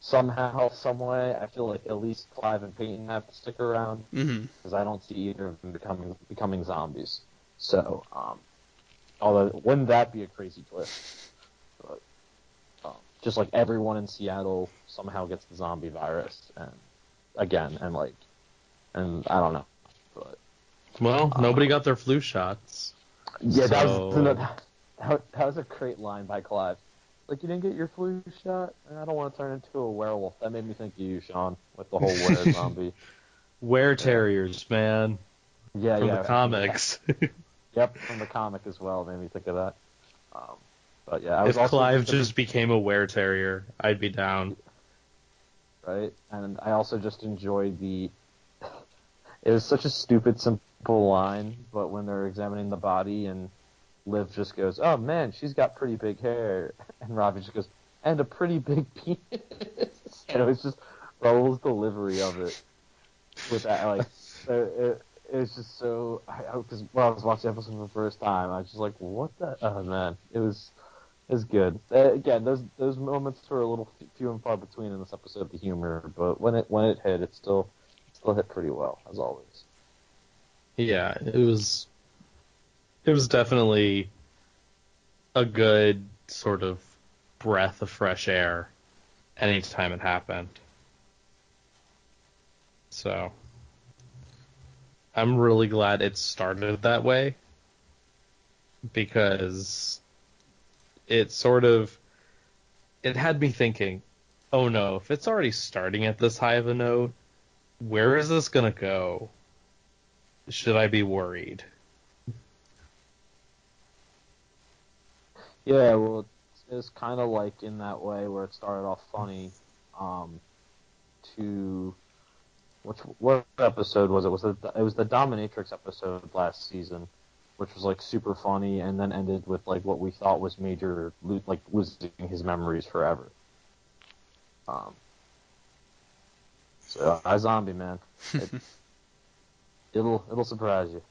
somehow, some way, I feel like at least Clive and Peyton have to stick around because I don't see either of them becoming becoming zombies. So, um, although wouldn't that be a crazy twist? Um, just like everyone in Seattle somehow gets the zombie virus and again and like and I don't know. But Well, Uh, nobody got their flu shots. yeah, that So- was that, that, that was a great line by Clive. Like you didn't get your flu shot, and I don't want to turn into a werewolf. That made me think of you, Shawn, with the whole were zombie. Were terriers, man, Yeah, from yeah. the comics. Yep, from the comic as well. Made me think of that. Um, but yeah, I if also Clive just became a were terrier, I'd be down. right, and I also just enjoyed the. It was such a stupid, simple line, but when they're examining the body and Liv just goes, "Oh man, she's got pretty big hair," and Ravi just goes, "And a pretty big penis," and it was just Rahul's delivery of it with that like. it, it was just so because when I was watching the episode for the first time, I was just like, "What the? Oh man, it was was good." Uh, again, those those moments were a little few and far between in this episode, of the humor, but when it when it hit, it still it still hit pretty well as always. Yeah, it was. It was definitely a good sort of breath of fresh air anytime it happened. So I'm really glad it started that way because it sort of it had me thinking, oh no, if it's already starting at this high of a note, where is this gonna go? Should I be worried? Yeah, well, it's, kind of like in that way where it started off funny. Um, to which what episode was it? Was it it was the Dominatrix episode last season, which was like super funny, and then ended with like what we thought was major, lo- like losing his memories forever. Um. So iZombie man, it, it'll it'll surprise you.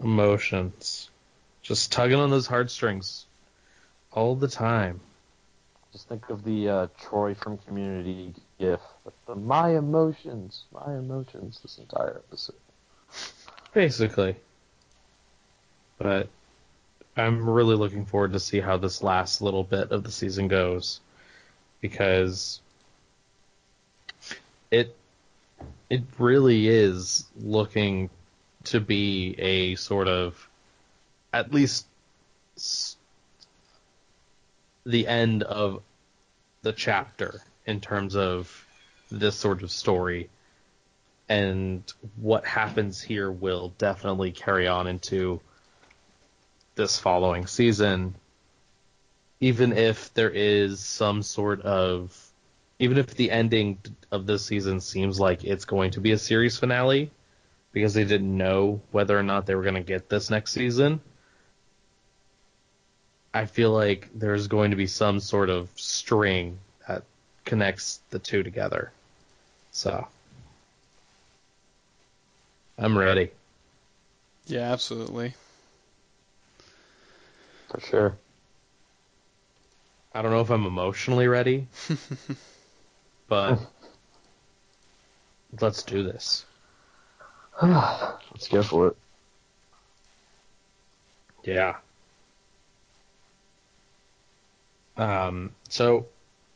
Emotions. Just tugging on those heartstrings all the time. Just think of the uh, Troy from Community gif the my emotions, my emotions. This entire episode. Basically. But I'm really looking forward to see how this last little bit of the season goes. Because it it really is looking to be a sort of at least the end of the chapter in terms of this sort of story and what happens here will definitely carry on into this following season even if there is some sort of even if the ending of this season seems like it's going to be a series finale because they didn't know whether or not they were going to get this next season I feel like there's going to be some sort of string that connects the two together. So I'm ready. Yeah, absolutely. For sure. I don't know if I'm emotionally ready, but let's do this. Let's go for it. Yeah. Um, so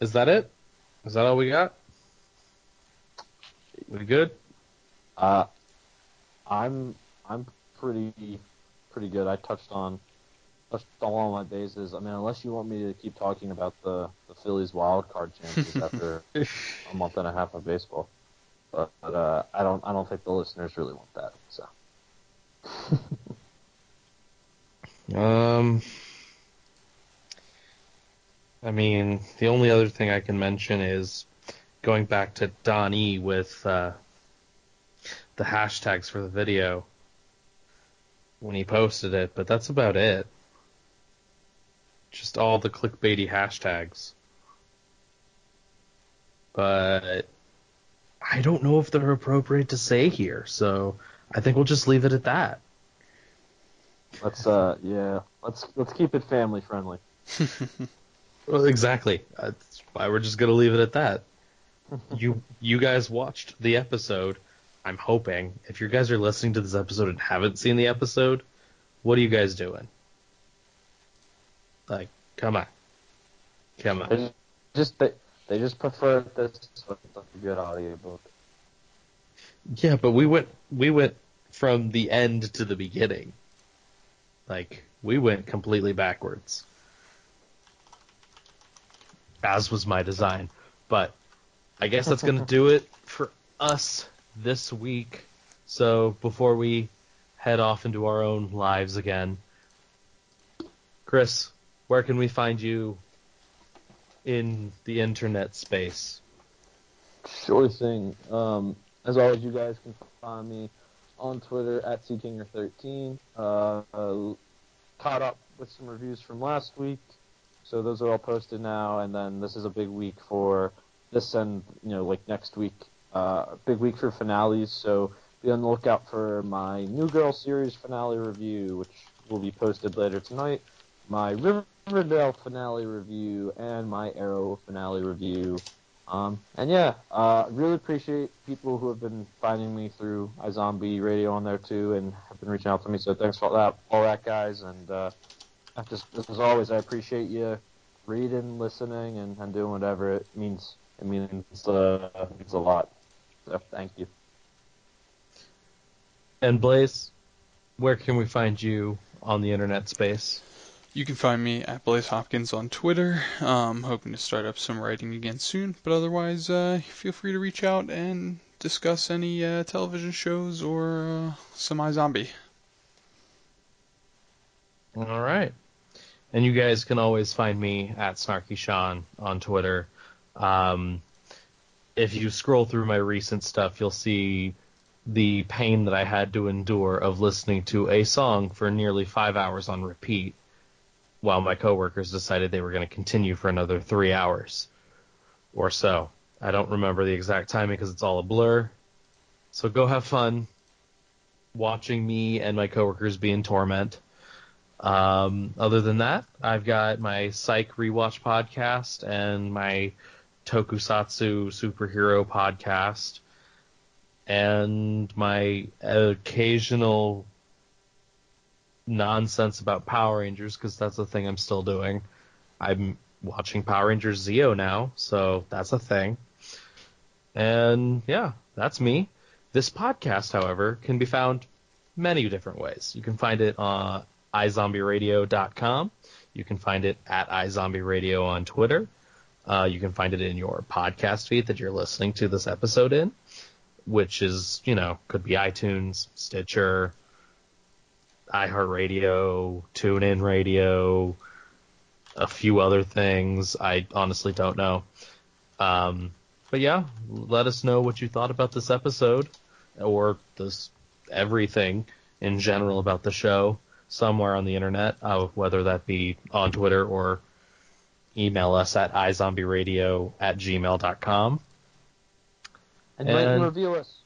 is that it? Is that all we got? We good? Uh, I'm I'm pretty pretty good. I touched on touched on all my bases. I mean, unless you want me to keep talking about the the Phillies wild card chances after a month and a half of baseball, but, but uh, I don't I don't think the listeners really want that. So Um, I mean, the only other thing I can mention is going back to Donnie with uh, the hashtags for the video when he posted it, but that's about it. Just all the clickbaity hashtags. But I don't know if they're appropriate to say here, so I think we'll just leave it at that. let's uh yeah let's let's keep it family friendly. Well, exactly. That's why we're just gonna leave it at that. you you guys watched the episode. I'm hoping if you guys are listening to this episode and haven't seen the episode, what are you guys doing? Like, come on. Come on. They just they, they just prefer this good audiobook. Yeah, but we went we went from the end to the beginning. Like we went completely backwards. As was my design. But I guess that's going to do it for us this week. So before we head off into our own lives again, Chris, where can we find you in the internet space? Sure thing. Um, as always, you guys can find me on Twitter at ckinger13. Uh, caught up with some reviews from last week, so those are all posted now. And then this is a big week for this and you know like next week. Uh, big week for finales, so be on the lookout for my New Girl series finale review, which will be posted later tonight. My Riverdale finale review and my Arrow finale review. Um, and yeah, uh, really appreciate people who have been finding me through iZombie Radio on there too, and have been reaching out to me. So thanks for all that, all that guys. And uh, just, as always, I appreciate you reading, listening, and, and doing whatever it means. It means uh, it means a lot. So thank you. And Blaise, where can we find you on the internet space? You can find me at Blaise Hopkins on Twitter. Um, hoping to start up some writing again soon, but otherwise, uh, feel free to reach out and discuss any uh, television shows or uh, some iZombie. All right. And you guys can always find me at Snarky Shawn on Twitter. Um, if you scroll through my recent stuff, you'll see the pain that I had to endure of listening to a song for nearly five hours on repeat while my coworkers decided they were going to continue for another three hours or so. I don't remember the exact timing because it's all a blur. So go have fun watching me and my coworkers be in torment. Um, other than that, I've got my Psych Rewatch podcast and my Tokusatsu superhero podcast and my occasional nonsense about Power Rangers because that's the thing I'm still doing. I'm watching Power Rangers Zeo now, so that's a thing. And yeah, that's me. This podcast, however, can be found many different ways. You can find it on iZombieRadio.com. You can find it at iZombieRadio on Twitter. Uh, you can find it in your podcast feed that you're listening to this episode in, which is, you know, could be iTunes, Stitcher, iHeartRadio, TuneIn Radio, a few other things. I honestly don't know. Um, but yeah, let us know what you thought about this episode or this everything in general about the show somewhere on the internet, uh, whether that be on Twitter or email us at iZombieRadio at gmail.com. And, rate and And- review us.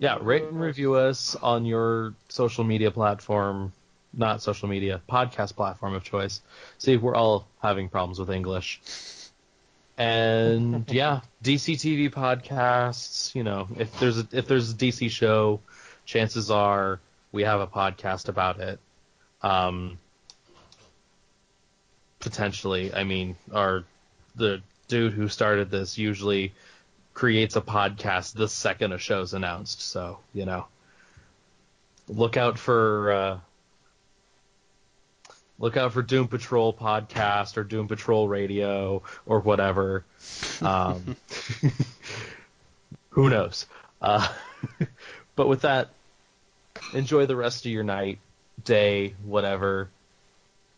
Yeah, rate and review us on your social media platform, not social media, podcast platform of choice. See, we're all having problems with English. And yeah, DC TV podcasts, you know, if there's a, if there's a DC show, chances are we have a podcast about it. Um potentially, I mean, our the dude who started this usually creates a podcast the second a show's announced. So, you know, look out for uh, look out for Doom Patrol podcast or Doom Patrol radio or whatever. Um, who knows? Uh, but with that, enjoy the rest of your night, day, whatever.